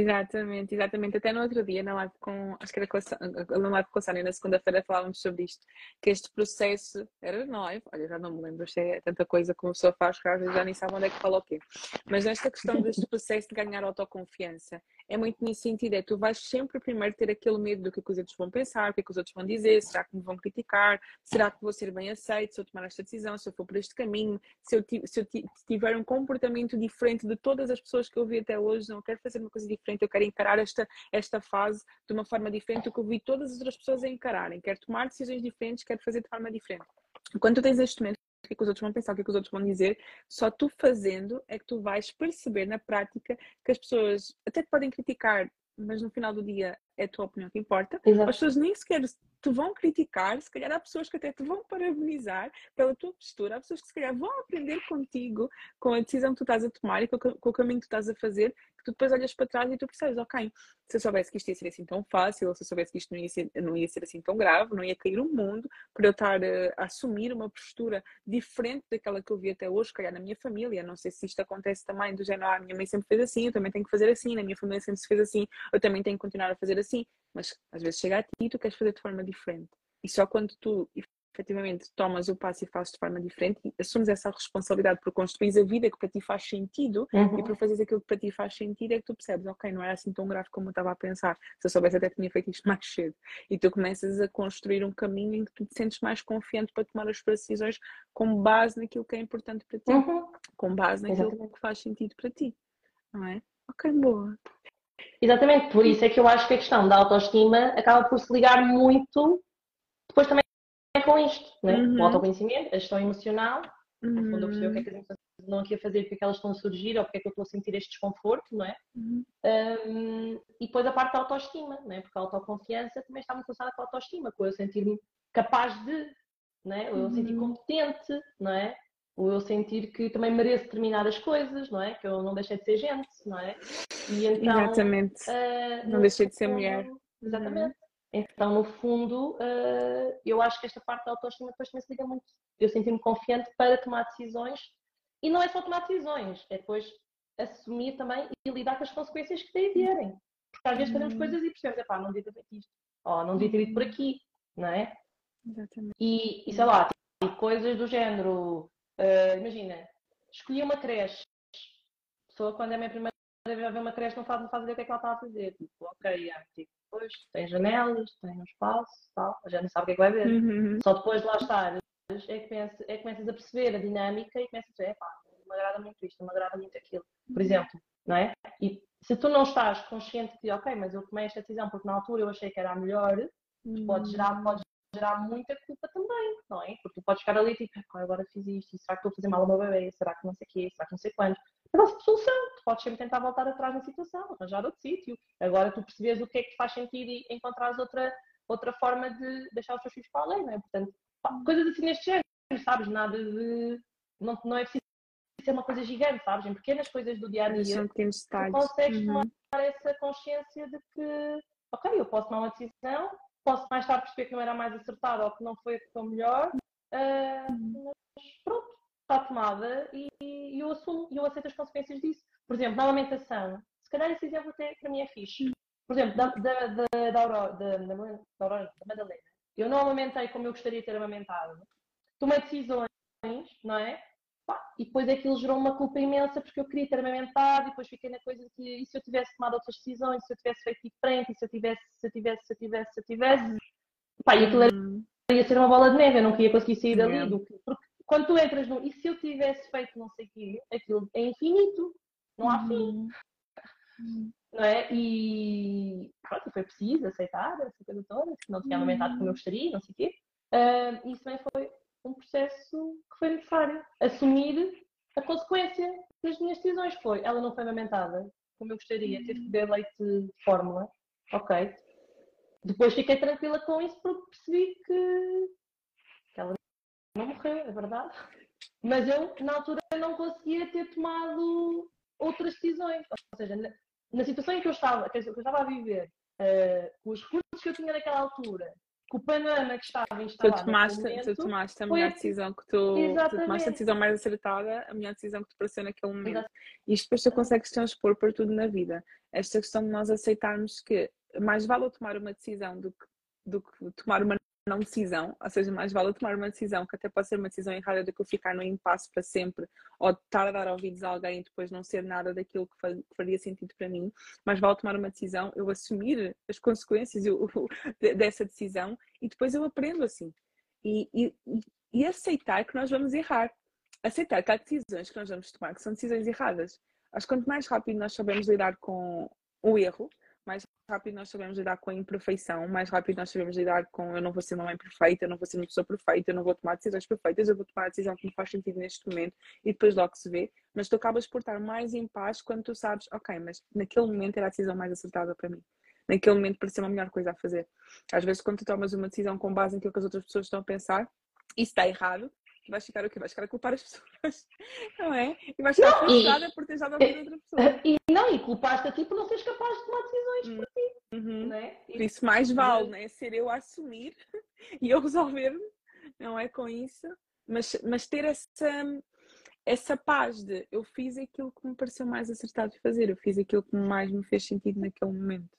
Exatamente, exatamente. Até no outro dia, na live com, acho que era com a, na live com a Sónia, na segunda-feira falávamos sobre isto, que este processo, era live, olha, já não me lembro, isto é tanta coisa que uma pessoa faz que às vezes já nem sabe onde é que fala o quê. Mas nesta questão deste processo de ganhar autoconfiança, é muito nesse sentido, é tu vais sempre primeiro ter aquele medo do que, os outros vão pensar, o que, é que os outros vão dizer, será que me vão criticar, será que vou ser bem aceito se eu tomar esta decisão, se eu for por este caminho, se eu, se eu tiver um comportamento diferente de todas as pessoas que eu vi até hoje, não quero fazer uma coisa diferente, eu quero encarar esta, esta fase de uma forma diferente do que eu vi todas as outras pessoas a encararem, quero tomar decisões diferentes, quero fazer de forma diferente. Quando tu tens este momento, o que, é que os outros vão pensar, o que, é que os outros vão dizer. Só tu fazendo é que tu vais perceber na prática que as pessoas até te podem criticar, mas no final do dia é a tua opinião que importa. Exato. As pessoas nem sequer te vão criticar, se calhar há pessoas que até te vão parabenizar pela tua postura, há pessoas que se calhar vão aprender contigo, com a decisão que tu estás a tomar e com, o caminho que tu estás a fazer, que tu depois olhas para trás e tu percebes, ok, se eu soubesse que isto ia ser assim tão fácil, ou se eu soubesse que isto não ia ser, não ia ser assim tão grave, não ia cair o um mundo, por eu estar a, a, assumir uma postura diferente daquela que eu vi até hoje, se calhar na minha família, não sei se isto acontece também do género, ah, a minha mãe sempre fez assim, eu também tenho que fazer assim, na minha família sempre se fez assim, eu também tenho que continuar a fazer assim, mas às vezes chega a ti e tu queres fazer de forma diferente. E só quando tu efetivamente tomas o passo e fazes de forma diferente e assumes essa responsabilidade por construir a vida que para ti faz sentido uhum. e por fazer aquilo que para ti faz sentido é que tu percebes, ok, não era assim tão grave como eu estava a pensar. Se eu soubesse até tinha feito isto (laughs) mais cedo. E tu começas a construir um caminho em que tu te sentes mais confiante para tomar as tuas decisões com base naquilo que é importante para ti, uhum. com base naquilo Exatamente. que faz sentido para ti. Não é? Ok, boa.
Exatamente, por isso é que eu acho que a questão da autoestima acaba por se ligar muito depois também com isto, né? Uhum. o autoconhecimento, a gestão emocional, uhum. no fundo eu perceber o que é que as emoções não aqui a fazer, porque é que elas estão a surgir ou porque é que eu estou a sentir este desconforto, não é? Uhum. Um, e depois a parte da autoestima, não é? porque a autoconfiança também está muito relacionada com a autoestima, com eu sentir-me capaz de, não é? ou eu sentir uhum. competente, não é? Ou eu sentir que também mereço determinadas coisas, não é? Que eu não deixei de ser gente, não é?
E então, Exatamente. Uh, não deixei de ser mulher.
Exatamente. Então, no fundo, uh, eu acho que esta parte da autoestima depois também se liga muito. Eu senti-me confiante para tomar decisões e não é só tomar decisões, é depois assumir também e lidar com as consequências que têm vierem. Porque às vezes fazemos uhum. coisas e percebemos, pá, não devia ter feito isto, ou não devia ter ido por aqui, não é? Exatamente. E, e sei lá, tipo, coisas do género, uh, imagina, escolhi uma creche, pessoa quando é a minha primeira vez a ver uma creche não faz, não faz ideia o que é que ela está a fazer. Tipo, ok, é, tipo, depois tem janelas, tem um espaço, tal, já não sabe o que é que vai ver. Uhum. Só depois de lá estar é que, pensa, é que começas a perceber a dinâmica e começas a dizer, pá, me agrada muito isto, me agrada muito aquilo, por exemplo, não é? E se tu não estás consciente de, ok, mas eu tomei esta decisão porque na altura eu achei que era a melhor, hum. pode gerar, pode gerar muita culpa também, não é? Porque tu podes ficar ali tipo, agora fiz isto, será que estou a fazer mal ao meu bebê? Será que não sei o quê? Será que não sei quando? É a vossa solução, tu podes sempre tentar voltar atrás na situação, arranjar outro sítio. Agora tu percebes o que é que faz sentido e encontrares outra, outra forma de deixar os teus filhos para além, não é? Portanto, coisas assim neste género, sabes? Nada de. Não, não é preciso ser uma coisa gigante, sabes? Em pequenas coisas do dia a dia, tu consegues uhum. tomar essa consciência de que, ok, eu posso tomar uma decisão, posso mais tarde perceber que não era mais acertada ou que não foi a que melhor, uh, mas pronto, está tomada e, e eu assumo e eu aceito as consequências disso. Por exemplo, na alimentação, se calhar esse exemplo até para mim é fixe. Por exemplo, da, da, da, da, Aurora, da, da, da Madalena, eu não amamentei como eu gostaria de ter amamentado. Tomei decisões, não é? E depois aquilo gerou uma culpa imensa porque eu queria ter amamentado e depois fiquei na coisa de que e se eu tivesse tomado outras decisões, se eu tivesse feito diferente, e se eu tivesse, se eu tivesse, se eu tivesse, se eu tivesse. Pá, e aquilo hum. ia ser uma bola de neve, eu não queria conseguir sair dali. Do, porque quando tu entras no e se eu tivesse feito não sei o quê, aquilo é infinito, não há fim. Uhum. Não é? E pronto, foi preciso aceitar essa coisa toda, que não tinha amamentado como eu gostaria, não sei o quê. Uh, isso também foi um processo que foi necessário. Assumir a consequência das minhas decisões. Foi, ela não foi amamentada como eu gostaria, teve que beber leite de fórmula, ok. Depois fiquei tranquila com isso porque percebi que, que ela não morreu, é verdade. Mas eu, na altura, não conseguia ter tomado outras decisões. Ou seja, na, na situação em que eu estava, que eu estava a viver, uh, com os recursos que eu tinha naquela altura, com o panorama que estava instalado.
Tu tomaste, momento, tu tomaste a melhor decisão que tu, tu, tomaste a decisão mais acertada, a melhor decisão que te pareceu naquele momento. Exatamente. E isto depois tu consegues transpor para tudo na vida. Esta questão de nós aceitarmos que mais vale tomar uma decisão do que, do que tomar uma não decisão, ou seja, mais vale tomar uma decisão que até pode ser uma decisão errada do que eu ficar no impasse para sempre ou estar a dar ouvidos a alguém e depois não ser nada daquilo que faria sentido para mim, mais vale tomar uma decisão, eu assumir as consequências dessa decisão e depois eu aprendo assim. E, e, e aceitar que nós vamos errar. Aceitar que há decisões que nós vamos tomar que são decisões erradas. Acho que quanto mais rápido nós sabemos lidar com o erro, mais rápido nós sabemos lidar com a imperfeição, mais rápido nós sabemos lidar com eu não vou ser uma mãe perfeita, eu não vou ser uma pessoa perfeita, eu não vou tomar decisões perfeitas, eu vou tomar a decisão que me faz sentido neste momento e depois logo se vê. Mas tu acabas por estar mais em paz quando tu sabes, ok, mas naquele momento era a decisão mais acertada para mim. Naquele momento parecia uma melhor coisa a fazer. Às vezes, quando tu tomas uma decisão com base em que as outras pessoas estão a pensar, isso está errado, vais ficar o quê? Vais ficar a culpar as (laughs) pessoas, não é? E vais ficar frustrada por ter dado a vida outra pessoa. (laughs)
E não, e culpaste a ti por não seres capaz de tomar decisões por ti,
uhum. não é? Por isso mais vale, né? Ser eu a assumir (laughs) e eu resolver-me, não é com isso, mas, mas ter essa essa paz de eu fiz aquilo que me pareceu mais acertado de fazer, eu fiz aquilo que mais me fez sentido naquele momento.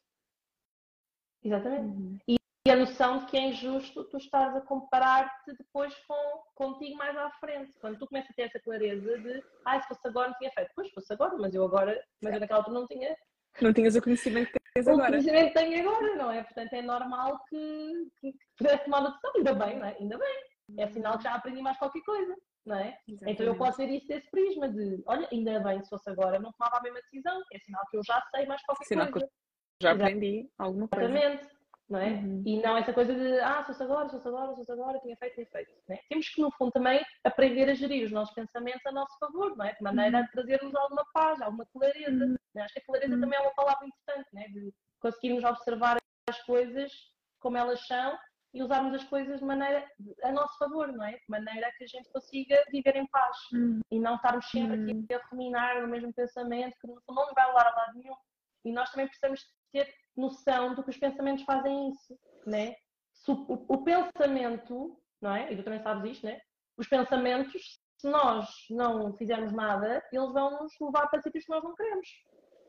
Exatamente. Uhum. E a noção de que é injusto tu estás a comparar-te depois com, contigo mais à frente. Quando tu começas a ter essa clareza de, ah, se fosse agora não tinha feito. Pois, fosse agora, mas eu agora, mas eu naquela altura não tinha. (laughs)
Não tinhas o conhecimento que tens agora.
O conhecimento que tenho agora, não é? Portanto, é normal que, que, que pudesse tomar a decisão. Ainda bem, não é? Ainda bem. É sinal que já aprendi mais qualquer coisa, não é? Exatamente. Então eu posso ver isso desse prisma de, olha, ainda bem, se fosse agora, não tomava a mesma decisão. É sinal que eu já sei mais qualquer sinal coisa. Que
eu já aprendi alguma coisa.
Exatamente não é? Uhum. E não essa coisa de, ah, se fosse agora, se fosse agora, se fosse agora, tinha feito, tinha feito. É? Temos que, no fundo, também aprender a gerir os nossos pensamentos a nosso favor, não é? De maneira uhum. a trazer-nos alguma paz, alguma clareza. Uhum. É? Acho que a clareza uhum. também é uma palavra importante, né? De conseguirmos observar as coisas como elas são e usarmos as coisas de maneira a nosso favor, não é? De maneira a que a gente consiga viver em paz uhum. e não estarmos sempre aqui uhum. a ruminar no mesmo pensamento que no fundo não vai levar a lado nenhum. E nós também precisamos ter noção do que os pensamentos fazem isso. né? O, o, pensamento, não é? E tu também sabes isto, né? Os pensamentos, se nós não fizermos nada, eles vão nos levar para sítios que nós não queremos.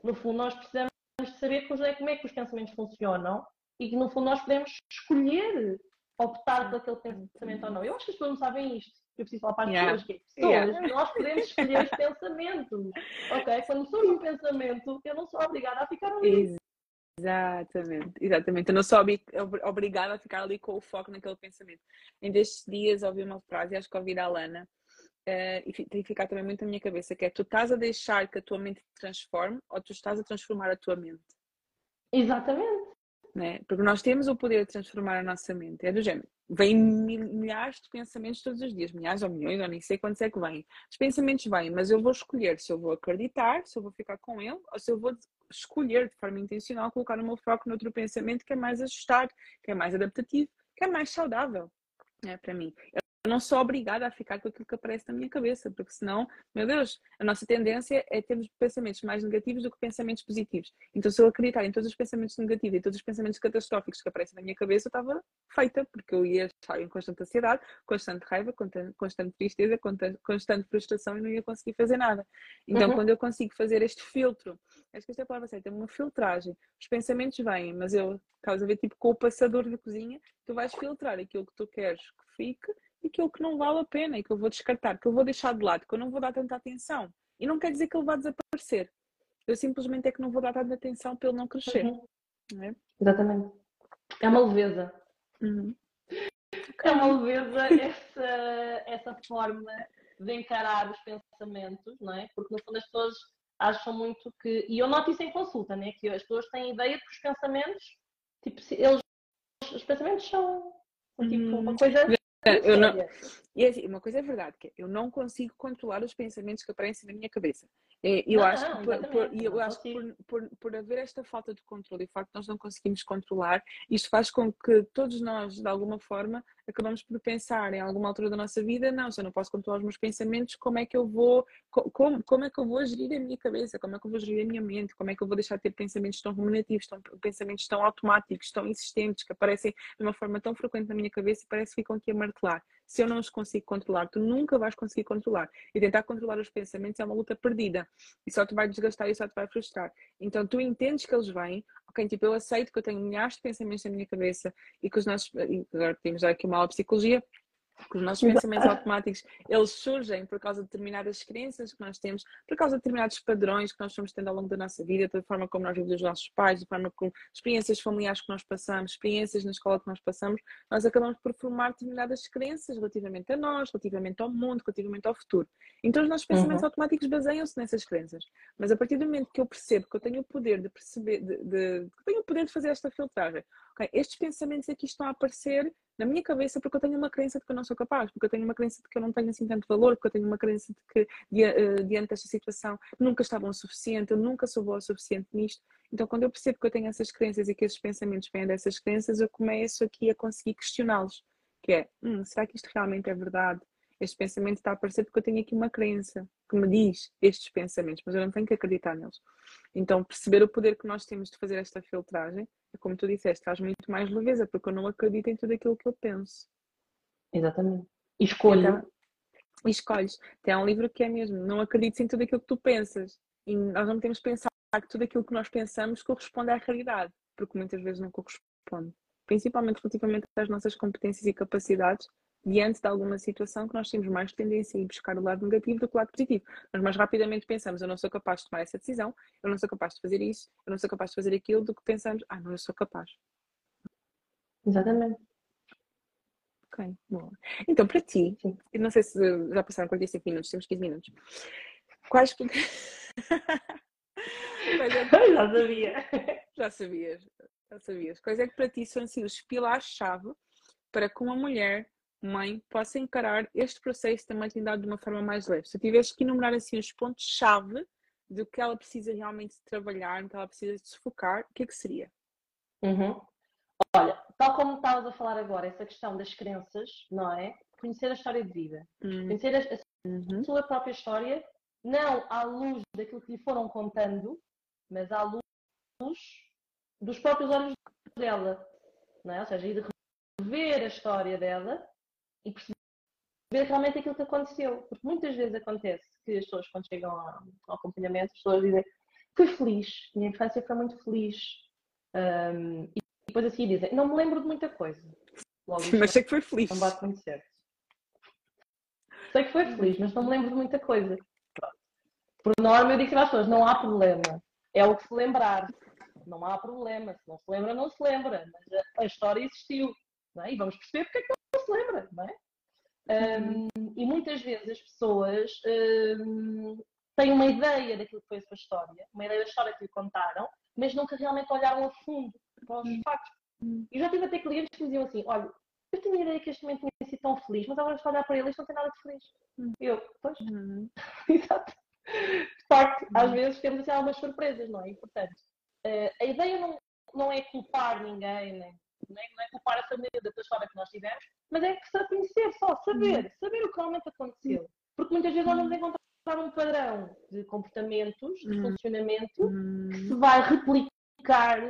No fundo, nós precisamos de saber como é que os pensamentos funcionam e que, no fundo, nós podemos escolher optar por aquele pensamento ou não. Eu acho que as pessoas não sabem isto. Eu preciso falar para as yeah. pessoas que é pessoas, yeah. nós podemos escolher os pensamentos. Ok? Quando sou um pensamento, eu não sou obrigada a ficar ali.
Exatamente, exatamente. Eu não sou obrigada a ficar ali com o foco naquele pensamento. Em destes dias ouvi uma frase, acho que ouvi da Alana, uh, e tem ficado também muito na minha cabeça, que é tu estás a deixar que a tua mente te transforme ou tu estás a transformar a tua mente.
Exatamente
né? Porque nós temos o poder de transformar a nossa mente. É do género. Vêm milhares de pensamentos todos os dias, milhares ou milhões, ou nem sei quantos é que vêm. Os pensamentos vêm, mas eu vou escolher se eu vou acreditar, se eu vou ficar com ele, ou se eu vou escolher de forma intencional colocar o meu foco noutro pensamento que é mais ajustado, que é mais adaptativo, que é mais saudável né, para mim. Eu não sou obrigada a ficar com aquilo que aparece na minha cabeça, porque senão, meu Deus, a nossa tendência é termos pensamentos mais negativos do que pensamentos positivos. Então, se eu acreditar em todos os pensamentos negativos e todos os pensamentos catastróficos que aparecem na minha cabeça, eu estava feita, porque eu ia estar em constante ansiedade, constante raiva, constante tristeza, constante frustração e não ia conseguir fazer nada. Então, uhum. quando eu consigo fazer este filtro, acho que esta é a palavra certa, é uma filtragem. Os pensamentos vêm, mas eu, estás a ver, tipo com o passador de cozinha, tu vais filtrar aquilo que tu queres que fique aquilo que não vale a pena e que eu vou descartar, que eu vou deixar de lado, que eu não vou dar tanta atenção. E não quer dizer que ele vá desaparecer. Eu simplesmente é que não vou dar tanta atenção para ele não crescer. Uhum.
Não é? Exatamente. É uma leveza. Uhum. É uma leveza (laughs) essa, essa forma de encarar os pensamentos, não é? Porque no fundo as pessoas acham muito que. E eu noto isso em consulta, né? Que as pessoas têm ideia de que os pensamentos, tipo, eles, os pensamentos são, são tipo uma uhum. coisa
eu não, e assim, uma coisa é verdade, que eu não consigo controlar os pensamentos que aparecem na minha cabeça. É, eu, não, acho que por, por, eu acho que por, por, por haver esta falta de controle e o facto de nós não conseguimos controlar, isto faz com que todos nós, de alguma forma, acabamos por pensar em alguma altura da nossa vida, não, se eu não posso controlar os meus pensamentos, como é que eu vou, como, como é que eu vou gerir a minha cabeça, como é que eu vou gerir a minha mente, como é que eu vou deixar de ter pensamentos tão ruminativos, tão, pensamentos tão automáticos, tão insistentes, que aparecem de uma forma tão frequente na minha cabeça e parece que ficam aqui a martelar. Se eu não os consigo controlar, tu nunca vais conseguir controlar. E tentar controlar os pensamentos é uma luta perdida. E só te vai desgastar e só te vai frustrar. Então tu entendes que eles vêm, ok, tipo, eu aceito que eu tenho milhares de pensamentos na minha cabeça e que os nossos. Agora temos aqui uma aula de psicologia que os nossos pensamentos automáticos eles surgem por causa de determinadas crenças que nós temos, por causa de determinados padrões que nós estamos tendo ao longo da nossa vida, da forma como nós vivemos os nossos pais, da forma como experiências familiares que nós passamos, experiências na escola que nós passamos, nós acabamos por formar determinadas crenças relativamente a nós, relativamente ao mundo, relativamente ao futuro. Então os nossos pensamentos uhum. automáticos baseiam-se nessas crenças. Mas a partir do momento que eu percebo que eu tenho o poder de perceber, de, de, que tenho o poder de fazer esta filtragem, estes pensamentos aqui estão a aparecer na minha cabeça porque eu tenho uma crença de que eu não sou capaz, porque eu tenho uma crença de que eu não tenho assim tanto valor, porque eu tenho uma crença de que eh, diante desta situação nunca estava o suficiente, eu nunca sou boa o suficiente nisto. Então, quando eu percebo que eu tenho essas crenças e que esses pensamentos vêm dessas crenças, eu começo aqui a conseguir questioná-los, que é, hum, será que isto realmente é verdade? Este pensamento está a aparecer porque eu tenho aqui uma crença que me diz estes pensamentos, mas eu não tenho que acreditar neles. Então, perceber o poder que nós temos de fazer esta filtragem é como tu disseste, traz muito mais leveza, porque eu não acredito em tudo aquilo que eu penso.
Exatamente. E escolho. Então,
e escolhes. Tem um livro que é mesmo, não acredites em tudo aquilo que tu pensas. E nós não temos que pensar que tudo aquilo que nós pensamos corresponde à realidade, porque muitas vezes não corresponde. Principalmente relativamente às nossas competências e capacidades, diante de alguma situação que nós temos mais tendência a ir buscar o lado negativo do que o lado positivo. Nós mais rapidamente pensamos, eu não sou capaz de tomar essa decisão, eu não sou capaz de fazer isso, eu não sou capaz de fazer aquilo, do que pensamos, ah, não, eu sou capaz.
Exatamente.
Ok, boa. Então, para ti, não sei se já passaram 45 minutos, temos 15 minutos. Quais. (laughs)
é... (laughs) já sabia.
Já sabias, já sabias. Quais é que para ti são assim, os pilares-chave para que uma mulher mãe possa encarar este processo da maternidade de uma forma mais leve. Se eu tivesse que enumerar assim os pontos-chave do que ela precisa realmente trabalhar, no que ela precisa se focar, o que é que seria?
Uhum. Olha, tal como estavas a falar agora, essa questão das crenças, não é? Conhecer a história de vida. Uhum. Conhecer a, a uhum. sua própria história, não à luz daquilo que lhe foram contando, mas à luz dos próprios olhos dela. não é? Ou seja, ir rever a história dela e perceber realmente aquilo que aconteceu. Porque muitas vezes acontece que as pessoas, quando chegam ao acompanhamento, as pessoas dizem fui feliz, minha infância foi muito feliz. Um, e depois assim dizem, não me lembro de muita coisa.
Logo, mas sei que foi feliz.
Não bate muito certo. Sei que foi feliz, mas não me lembro de muita coisa. Por norma, eu digo às pessoas: não há problema. É o que se lembrar. Não há problema. Se não se lembra, não se lembra. Mas a, a história existiu. É? E vamos perceber porque é que se lembra. Não é? Um, e muitas vezes as pessoas um, têm uma ideia daquilo que foi a sua história, uma ideia da história que lhe contaram, mas nunca realmente olharam a fundo para os hum. factos. E já tive até clientes que me diziam assim: olha, eu tinha a ideia que este momento tinha sido tão feliz, mas agora estou a olhar para ele e isto não tem nada de feliz. Eu, pois. Uhum. (laughs) Exato. De facto, uhum. às vezes temos assim, algumas surpresas, não é? E, portanto, uh, a ideia não, não é culpar ninguém, nem, não é culpar a família da história que nós tivemos, mas é que se conhecer só, saber, uhum. saber o que realmente aconteceu. Porque muitas vezes nós vamos encontrar um padrão de comportamentos, de uhum. funcionamento, que se vai replicar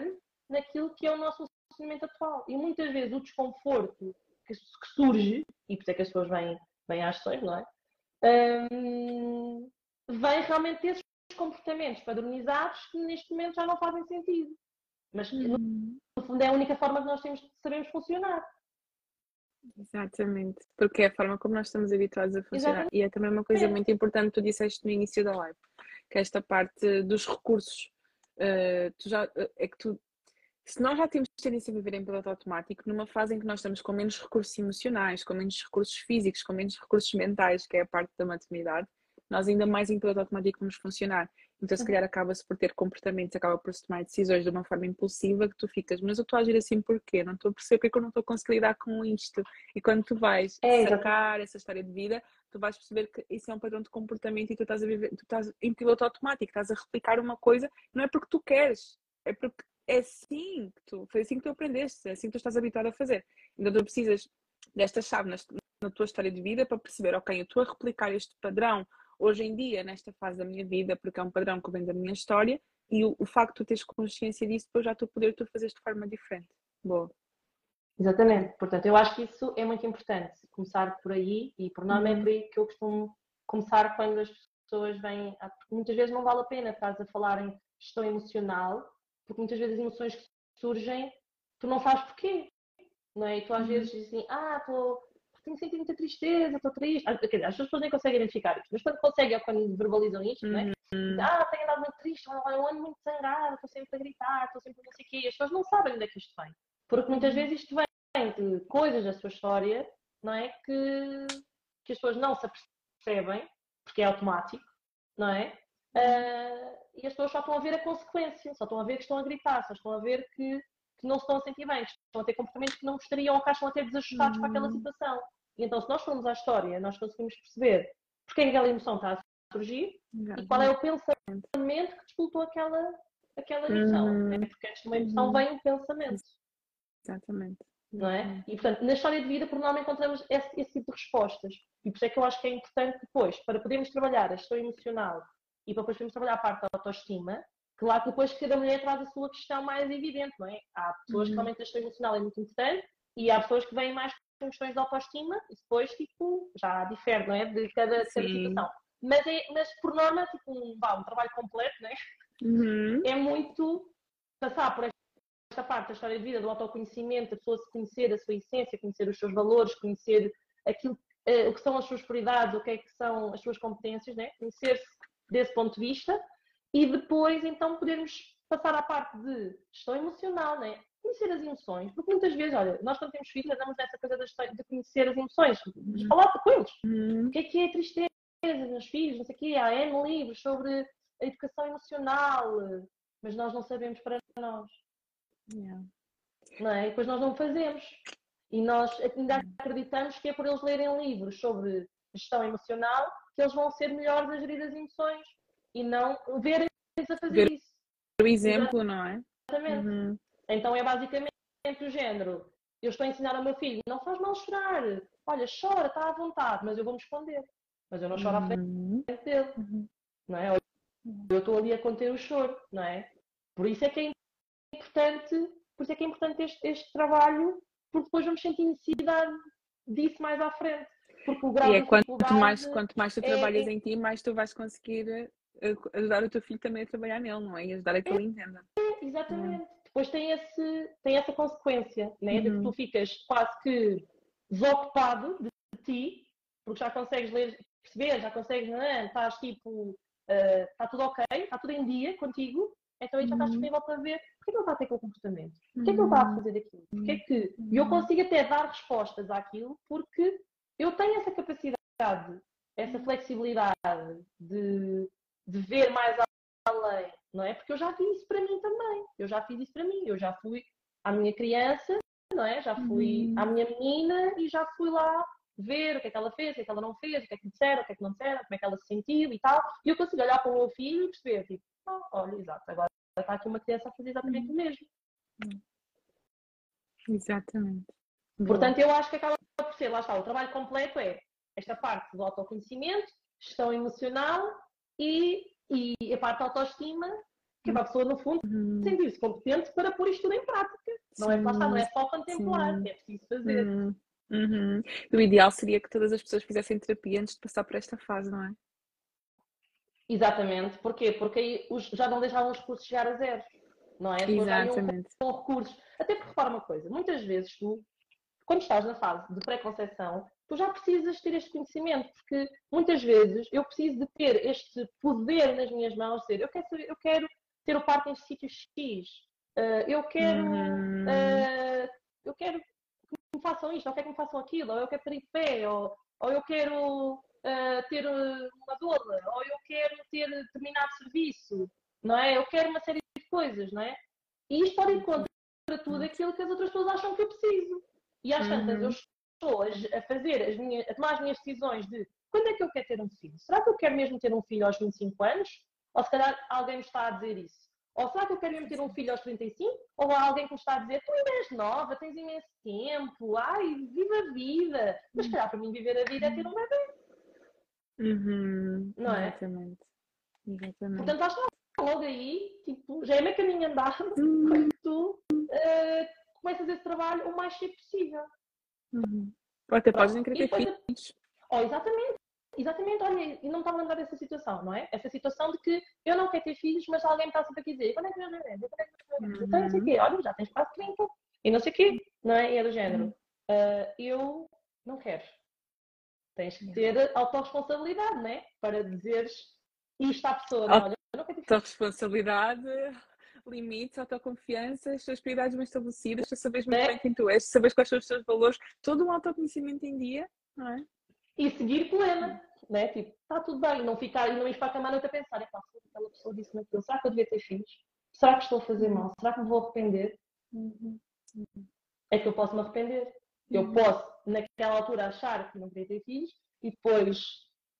naquilo que é o nosso funcionamento atual. E muitas vezes o desconforto que, surge, e por isso é que as pessoas vêm, vêm às ações, não é? Um, vem realmente desses comportamentos padronizados que neste momento já não fazem sentido. Mas hum. no fundo é a única forma que nós temos de sabermos funcionar.
Exatamente, porque é a forma como nós estamos habituados a funcionar. Exatamente. E é também uma coisa muito importante que tu disseste no início da live, que é esta parte dos recursos. Uh, tu já, é que tu se nós já temos tendência a viver em piloto automático, numa fase em que nós estamos com menos recursos emocionais, com menos recursos físicos, com menos recursos mentais, que é a parte da maternidade, nós ainda mais em piloto automático vamos funcionar. Então, se calhar, acaba-se por ter comportamentos, acaba por se tomar decisões de uma forma impulsiva que tu ficas, mas eu estou a agir assim porquê? Não estou a perceber porque eu não estou a conseguir lidar com isto. E quando tu vais é, sacar essa história de vida, tu vais perceber que isso é um padrão de comportamento e tu estás a viver, tu estás em piloto automático, estás a replicar uma coisa, não é porque tu queres, é porque é assim que tu, foi assim que tu aprendeste, é assim que tu estás habituado a fazer. Então tu precisas desta chave na, na tua história de vida para perceber, ok, eu estou a replicar este padrão hoje em dia, nesta fase da minha vida, porque é um padrão que vem da minha história, e o, o facto de tu teres consciência disso, depois já tu poder tu fazer de forma diferente. Boa.
Exatamente. Portanto, eu acho que isso é muito importante, começar por aí, e por norma é uhum. por aí que eu costumo começar quando as pessoas vêm, porque muitas vezes não vale a pena, estás a falar em gestão emocional, porque muitas vezes as emoções que surgem, tu não sabes porquê. Não é? E tu às uhum. vezes dizes assim, ah, estou tenho sentido muita tristeza, estou triste. Às, as pessoas nem conseguem identificar isto, mas quando conseguem ou quando verbalizam isto, uhum. não é? Uhum. Ah, tenho andado muito triste, eu ando muito sangrado, estou sempre a gritar, estou sempre não sei o quê. As pessoas não sabem onde é que isto vem. Porque muitas uhum. vezes isto vem de coisas da sua história, não é? Que, que as pessoas não se apercebem, porque é automático, não é? Uh, e as pessoas só estão a ver a consequência, só estão a ver que estão a gritar, só estão a ver que, que não se estão a sentir bem, que estão a ter comportamentos que não gostariam ou que acham a ter desajustados uhum. para aquela uhum. situação. E então, se nós formos à história, nós conseguimos perceber porque é que aquela emoção está a surgir e qual é o pensamento que despoltou aquela, aquela emoção. Uhum. Né? Porque antes de uma emoção uhum. vem um pensamento.
Exatamente.
Não é? E, portanto, na história de vida, por norma, encontramos esse, esse tipo de respostas. E por isso é que eu acho que é importante depois, para podermos trabalhar a história emocional e para depois podemos trabalhar a parte da autoestima, claro que depois cada mulher traz a sua questão mais evidente, não é? Há pessoas uhum. que realmente a questão emocional é muito importante e há pessoas que vêm mais com questões de autoestima e depois, tipo, já difere, não é? De cada, cada situação. Mas, é, mas por norma, tipo, um, vá, um trabalho completo, não é? Uhum. É muito passar por esta parte da história de vida, do autoconhecimento, a pessoa se conhecer a sua essência, conhecer os seus valores, conhecer aquilo, uh, o que são as suas prioridades, o que é que são as suas competências, né? conhecer-se desse ponto de vista e depois então podermos passar à parte de gestão emocional, né? conhecer as emoções, porque muitas vezes, olha, nós quando temos filhos andamos nessa coisa de conhecer as emoções, de falar com eles. Uhum. O que é que é tristeza nos filhos, não sei o quê, há N livros sobre a educação emocional, mas nós não sabemos para nós. Yeah. Não é? E depois nós não fazemos. E nós ainda acreditamos que é por eles lerem livros sobre gestão emocional que eles vão ser melhores a gerir as emoções e não verem a fazer Ver isso.
O exemplo, não é?
Exatamente. Uhum. Então é basicamente o género. Eu estou a ensinar ao meu filho, não faz mal chorar. Olha, chora, está à vontade, mas eu vou-me esconder. Mas eu não choro à frente uhum. dele. Uhum. Não é? Eu estou ali a conter o choro, não é? Por isso é que é importante por isso é que é importante este, este trabalho, porque depois vamos sentir necessidade disso mais à frente. Porque o grau
e é quanto mais, quanto mais tu
é-
trabalhas em ti, mais tu vais conseguir ajudar o teu filho também a trabalhar nele, não é? E ajudar a que ele entenda.
Exatamente. Depois tem, esse, tem essa consequência, né? de que
Uhum.
tu ficas quase que desocupado de ti, porque já consegues ler, perceber, já consegues, não é? estás tipo, eh, está tudo ok, está tudo em dia contigo, então aí já estás
Uhum.
disponível para ver porque é que ele está a ter aquele comportamento, porque é que ele está a fazer aquilo, porque é que e eu
Uhum.
consigo até dar respostas àquilo porque eu tenho essa capacidade, essa flexibilidade de, de ver mais além, não é? Porque eu já fiz isso para mim também. Eu já fiz isso para mim. Eu já fui à minha criança, não é? Já fui
Uhum.
à minha menina e já fui lá ver o que é que ela fez, o que é que ela não fez, o que é que me disseram, o que é que não disseram, como é que ela se sentiu e tal. E eu consigo olhar para o meu filho e perceber, tipo, ah, olha, exato, agora está aqui uma criança a fazer exatamente o mesmo.
Exatamente.
Portanto, eu acho que acaba por ser, lá está, o trabalho completo é esta parte do autoconhecimento, gestão emocional e, e a parte da autoestima, que é para a pessoa, no fundo,
Uhum.
sentir-se competente para pôr isto tudo em prática. Não é, lá não é só contemplar,
sim.
é preciso fazer.
Uhum. Uhum. O ideal seria que todas as pessoas fizessem terapia antes de passar por esta fase, não é?
Exatamente. Porquê? Porque aí os- já não deixavam os recursos chegar a zero. Não é?
Exatamente.
com recursos. Até porque repara uma coisa, muitas vezes tu, quando estás na fase de pré-conceição, tu já precisas ter este conhecimento, porque muitas vezes eu preciso de ter este poder nas minhas mãos, ser, eu quero, eu quero ter o parto em sítio X, eh, eu quero,
Uhum.
eh, eu quero que me façam isto, ou quero que me façam aquilo, ou eu quero ter pé, ou, ou eu quero eh, ter uma doula, ou eu quero ter determinado serviço, não é? Eu quero uma série de coisas, não é? E isto pode ir contra tudo aquilo que as outras pessoas acham que eu preciso. E às tantas
Uhum.
eu estou a, fazer as minhas, a tomar as minhas decisões de quando é que eu quero ter um filho? Será que eu quero mesmo ter um filho aos 25 anos? Ou se calhar alguém me está a dizer isso? Ou será que eu quero mesmo ter um filho aos 35? Ou há alguém que me está a dizer, tu ainda és nova, tens imenso tempo, ai, viva a vida. Mas se calhar para mim viver a vida é ter um bebê.
Uhum.
Não é?
Exatamente. Exatamente.
Portanto, lá está logo aí, tipo, já é meio caminho andado
Uhum.
quando tu eh, começas esse trabalho o mais cedo possível.
Uhum. Ou até podes nem
Pronto.
querer
E
ter
depois-
filhos.
Oh, exatamente, exatamente, olha, e não estava a lembrar dessa situação, não é? Essa situação de que eu não quero ter filhos, mas alguém está sempre a dizer, quando é que vais ter bebê? Quando é que vais ter bebê? Então, não sei o quê, olha, já tens quase 30, e não sei o quê, não é? E é do género, ah, eu não quero. Tens que ter autorresponsabilidade, não é? Para dizeres isto à pessoa, não, olha, eu não quero ter filhos.
responsabilidade, limites, autoconfiança, as tuas prioridades bem estabelecidas, tu sabes muito
É.
bem quem tu és, tu sabes quais são os teus valores, todo um autoconhecimento em dia, não é?
E seguir plena, né? Tipo, está tudo bem, não ficar e não ir para a cama à noite a pensar, epá, se aquela pessoa disse naquilo, será que eu devia ter filhos? Será que estou a fazer mal? Será que me vou arrepender? É que eu posso me arrepender. Eu
Uhum.
posso, naquela altura, achar que não queria ter filhos e depois,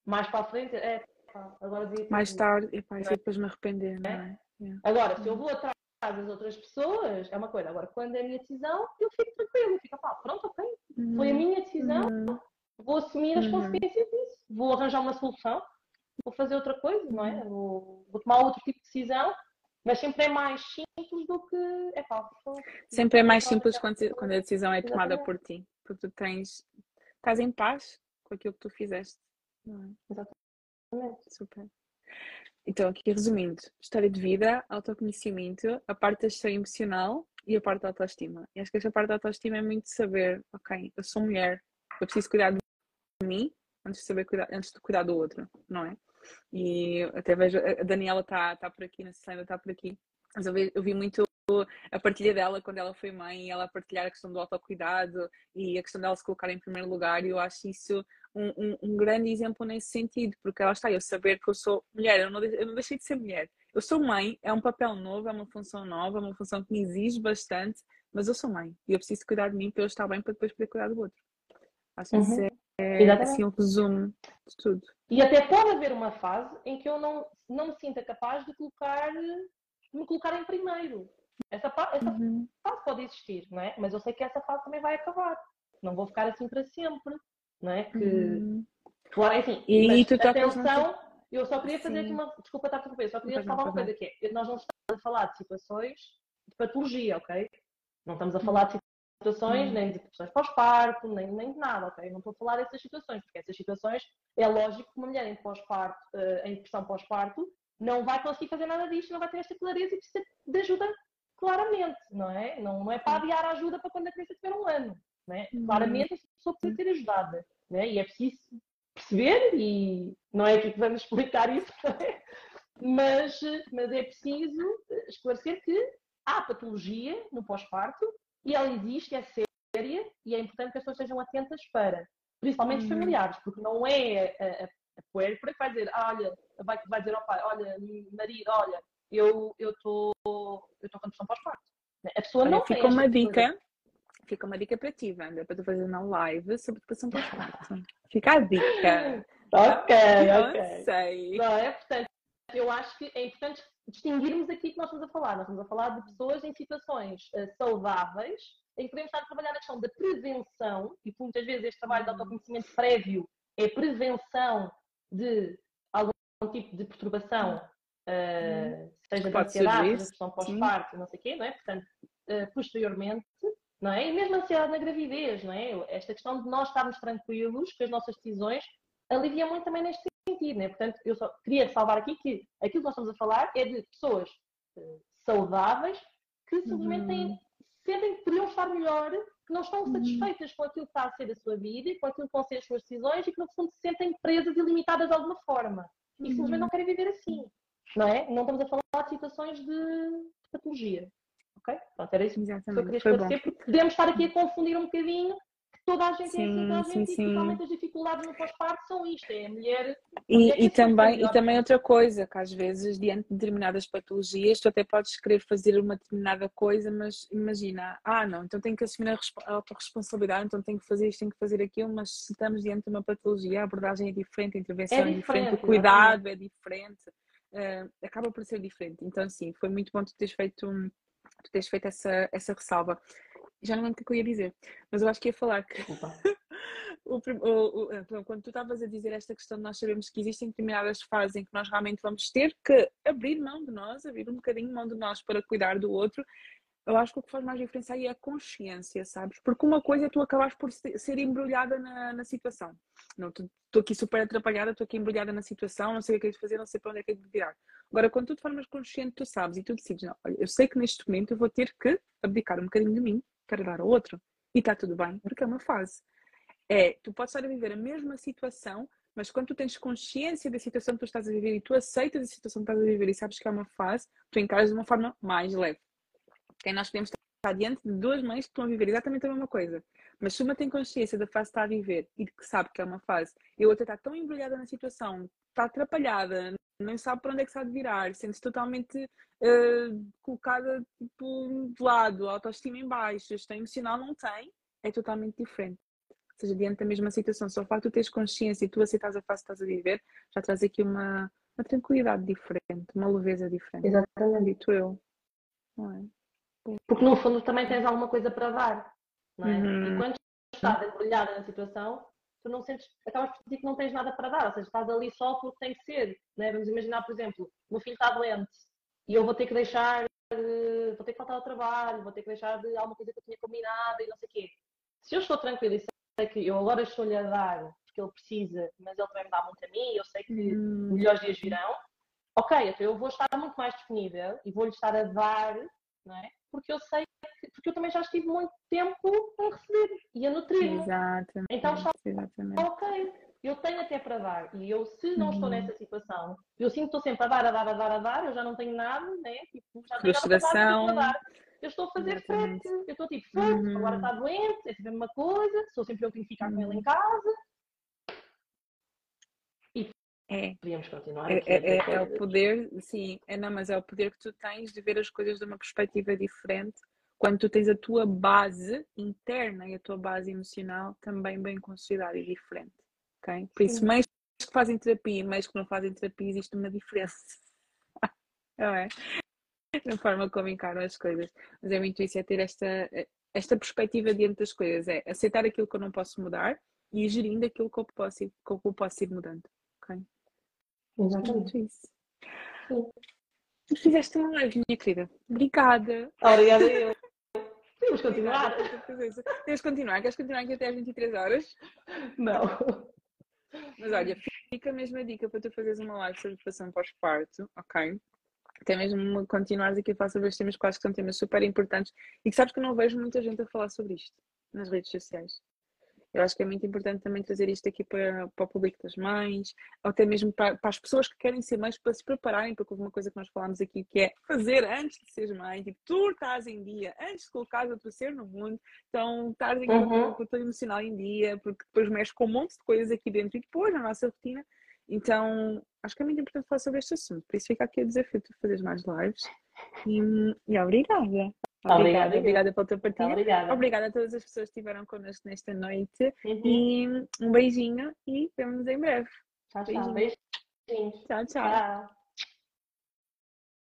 mais para a frente, é, pá, agora devia ter
Mais
filhos.
tarde, epá, isso é depois me arrepender, não é? Yeah.
Agora, se eu vou atrás das outras pessoas, é uma coisa. Agora, quando é a minha decisão, eu fico tranquilo. Eu fico, pá, pronto, ok. Foi a minha decisão,
Uhum.
vou assumir as
Uhum.
consequências disso. Vou arranjar uma solução, vou fazer outra coisa, não é? Vou, vou tomar outro tipo de decisão, mas sempre é mais simples do que. É pá,
Sempre é mais simples quando, quando a decisão é tomada
Exatamente.
por ti, porque tu tens, estás em paz com aquilo que tu fizeste. Não é?
Exatamente.
Super. Então, aqui resumindo, história de vida, autoconhecimento, a parte da gestão emocional e a parte da autoestima. E acho que esta parte da autoestima é muito saber, ok, eu sou mulher, eu preciso cuidar de mim antes de saber cuidar, antes de cuidar do outro, não é? E até vejo, a Daniela está tá por aqui, não sei está por aqui, mas eu vi, eu vi muito a partilha dela quando ela foi mãe ela a partilhar a questão do autocuidado e a questão dela se colocar em primeiro lugar e eu acho isso um, um, um, grande exemplo nesse sentido, porque ela está, eu saber que eu sou mulher, eu não, eu não deixei de ser mulher. Eu sou mãe, é um papel novo, é uma função nova, é uma função que me exige bastante, mas eu sou mãe e eu preciso cuidar de mim para eu estar bem para depois poder cuidar do outro. Acho que
Uhum.
isso é, é assim, um resumo de tudo.
E até pode haver uma fase em que eu não, não me sinta capaz de colocar, de me colocar em primeiro. Essa, essa
uhum.
fase pode existir, não é? Mas eu sei que essa fase também vai acabar. Não vou ficar assim para sempre, não é? Que,
uhum.
claro, assim,
E
mas,
tu
atenção, eu só queria fazer aqui
Sim.
uma, desculpa estar a interromper, só queria falar uma coisa que é, nós não estamos a falar de situações de patologia, ok? Não estamos a falar de situações, uhum. nem de questões pós-parto, nem, nem de nada, ok? Não estou a falar dessas situações, porque essas situações é lógico que uma mulher em pós-parto, uh, em depressão pós-parto, não vai conseguir fazer nada disto, não vai ter esta clareza e precisa de ajuda claramente, não é? Não, não é para adiar a ajuda para quando a criança tiver um ano, não é? Uhum. Claramente essa pessoa precisa ser ajudada, não é? E é preciso perceber, e não é aqui que vamos explicar isso, (laughs) é? mas, mas é preciso esclarecer que há patologia no pós-parto e ela existe, é séria e é importante que as pessoas estejam atentas para, principalmente os uhum. familiares, porque não é a, a, a puérpera que vai dizer, ah, olha, vai, vai dizer ao pai, olha, marido, olha, eu estou eu tô com depressão pós-parto. A pessoa olha, não
fica uma dica. Fica uma dica para ti, Wanda, para tu fazer uma live sobre depressão (laughs) pós-parto. Fica a dica. (laughs)
ok,
ok.
Sei. Não, é, portanto, eu acho que é importante distinguirmos aqui que nós estamos a falar. Nós estamos a falar de pessoas em situações uh, saudáveis, em que podemos estar a trabalhar na questão da prevenção, e muitas vezes este trabalho de autoconhecimento prévio é prevenção de algum tipo de perturbação, uh, seja de ansiedade, de depressão pós-parto, não sei o quê, não é? Portanto, uh, posteriormente, não é? E mesmo ansiedade na gravidez, não é? Esta questão de nós estarmos tranquilos com as nossas decisões alivia muito também neste sentido, né? Portanto, eu só queria salvar aqui que aquilo que nós estamos a falar é de pessoas uh, saudáveis que simplesmente têm, uhum. sentem que poderiam estar melhor, que não estão uhum. satisfeitas com aquilo que está a ser a sua vida e com aquilo que vão ser as suas decisões e que no fundo se sentem presas e limitadas de alguma forma. E simplesmente não querem viver assim, não é? Não estamos a falar de situações de patologia. Ok? Pronto, era isso Exatamente. que eu queria esclarecer, porque podemos estar aqui a confundir um bocadinho toda a gente sim, é assim, toda a gente, sim, principalmente as dificuldades no pós-parto são isto, é a mulher...
E, mulher e também, e também outra coisa, que às vezes, diante de determinadas patologias, tu até podes querer fazer uma determinada coisa, mas imagina, ah não, então tenho que assumir a autorresponsabilidade, então tenho que fazer isto, tenho que fazer aquilo, mas se estamos diante de uma patologia, a abordagem é diferente, a intervenção é, é diferente, o cuidado é diferente, uh, acaba por ser diferente. Então, sim, foi muito bom tu teres feito, um, tu teres feito essa, essa ressalva. Já não lembro o que eu ia dizer, mas eu acho que ia falar que (laughs) o, o, o, eh, quando tu estavas a dizer esta questão de nós sabemos que existem determinadas fases em que nós realmente vamos ter que abrir mão de nós, abrir um bocadinho mão de nós para cuidar do outro, eu acho que o que faz mais diferença aí é a consciência, sabes? Porque uma coisa é tu acabares por ser embrulhada na, na situação. Não, estou aqui super atrapalhada, estou aqui embrulhada na situação, não sei o que é que fazer, não sei para onde é que é de virar. Agora, quando tu de formas consciente, tu sabes e tu decides, não, olha, eu sei que neste momento eu vou ter que abdicar um bocadinho de mim para dar ao outro. E está tudo bem, porque é uma fase. É, tu podes estar a viver a mesma situação, mas quando tu tens consciência da situação que tu estás a viver e tu aceitas a situação que estás a viver e sabes que é uma fase, tu encaras de uma forma mais leve. Porque nós podemos estar diante de duas mães que estão a viver exatamente a mesma coisa. Mas se uma tem consciência da fase que está a viver e que sabe que é uma fase, e a outra está tão embrulhada na situação, está atrapalhada, não sabe para onde é que há de virar, sente-se totalmente uh, colocada tipo, de lado, autoestima em baixo, gestão emocional não tem, é totalmente diferente. Ou seja, diante da mesma situação, só o facto de tu teres consciência e tu aceitas a fase que estás a viver, já traz aqui uma, uma tranquilidade diferente, uma leveza diferente.
Exatamente.
Dito eu.
É? Porque no fundo também tens alguma coisa para dar, não é? Uhum. E quando estás embrulhada na situação, tu não sentes, acabas por sentir que não tens nada para dar, ou seja, estás ali só porque tem que ser. Né? Vamos imaginar, por exemplo, o meu filho está doente e eu vou ter que deixar, vou ter que faltar ao trabalho, vou ter que deixar de alguma coisa que eu tinha combinado e não sei o quê. Se eu estou tranquila e sei que eu agora estou-lhe a dar porque ele precisa, mas ele também me dá muito a mim, eu sei que hum. melhores dias virão, ok, então eu vou estar muito mais disponível e vou-lhe estar a dar, não é? porque eu sei que, porque eu também já estive muito tempo a receber e a nutrir-me.
Exatamente.
Então está ok. Eu tenho até para dar. E eu, se não uhum. estou nessa situação, eu sinto que estou sempre a dar, a dar, a dar, a dar, eu já não tenho nada, né? Tipo, já
tenho Frustração.
nada para dar, Eu estou a fazer frete. Eu estou tipo, frete, uhum. agora está doente, é sempre a mesma coisa, sou sempre eu que tenho que ficar com ele em casa.
É.
Podíamos continuar.
É, é, é, é, o poder, sim, é não, mas é o poder que tu tens de ver as coisas de uma perspectiva diferente quando tu tens a tua base interna e a tua base emocional também bem considerada e diferente. ok? Por isso, mães que fazem terapia e mães que não fazem terapia, existe uma diferença. (laughs) não é? Na forma como encaram as coisas. Mas é muito isso, é ter esta, esta perspectiva diante das coisas, é aceitar aquilo que eu não posso mudar e gerindo aquilo que eu posso, que eu posso ir mudando.
Exatamente
isso. Sim. Tu fizeste uma live, minha querida. Obrigada.
Obrigada eu. (laughs) Vamos continuar.
Tens continuar? Queres continuar aqui até às 23 horas?
Não.
Mas olha, fica a dica para tu fazeres uma live sobre depressão pós-parto, ok? Até mesmo continuares aqui a falar sobre estes temas, que acho que são temas super importantes e que sabes que eu não vejo muita gente a falar sobre isto nas redes sociais. Eu acho que é muito importante também trazer isto aqui para, para o público das mães, ou até mesmo para, para, as pessoas que querem ser mães, para se prepararem, porque houve uma coisa que nós falámos aqui, que é fazer antes de seres mãe, tipo, tu estás em dia, antes de colocar o teu ser no mundo, então estás uhum. com o teu emocional em dia, porque depois mexe com um monte de coisas aqui dentro e depois na nossa rotina. Então, acho que é muito importante falar sobre este assunto. Por isso fica aqui o desafio de fazer mais lives. E, e obrigada. Obrigada, obrigada pela tua partilha. Obrigada. obrigada a todas as pessoas que estiveram connosco nesta noite. Uhum. E um beijinho e vemos-nos em breve.
Tchau, tchau. Beijinhos.
Tchau, tchau. tchau.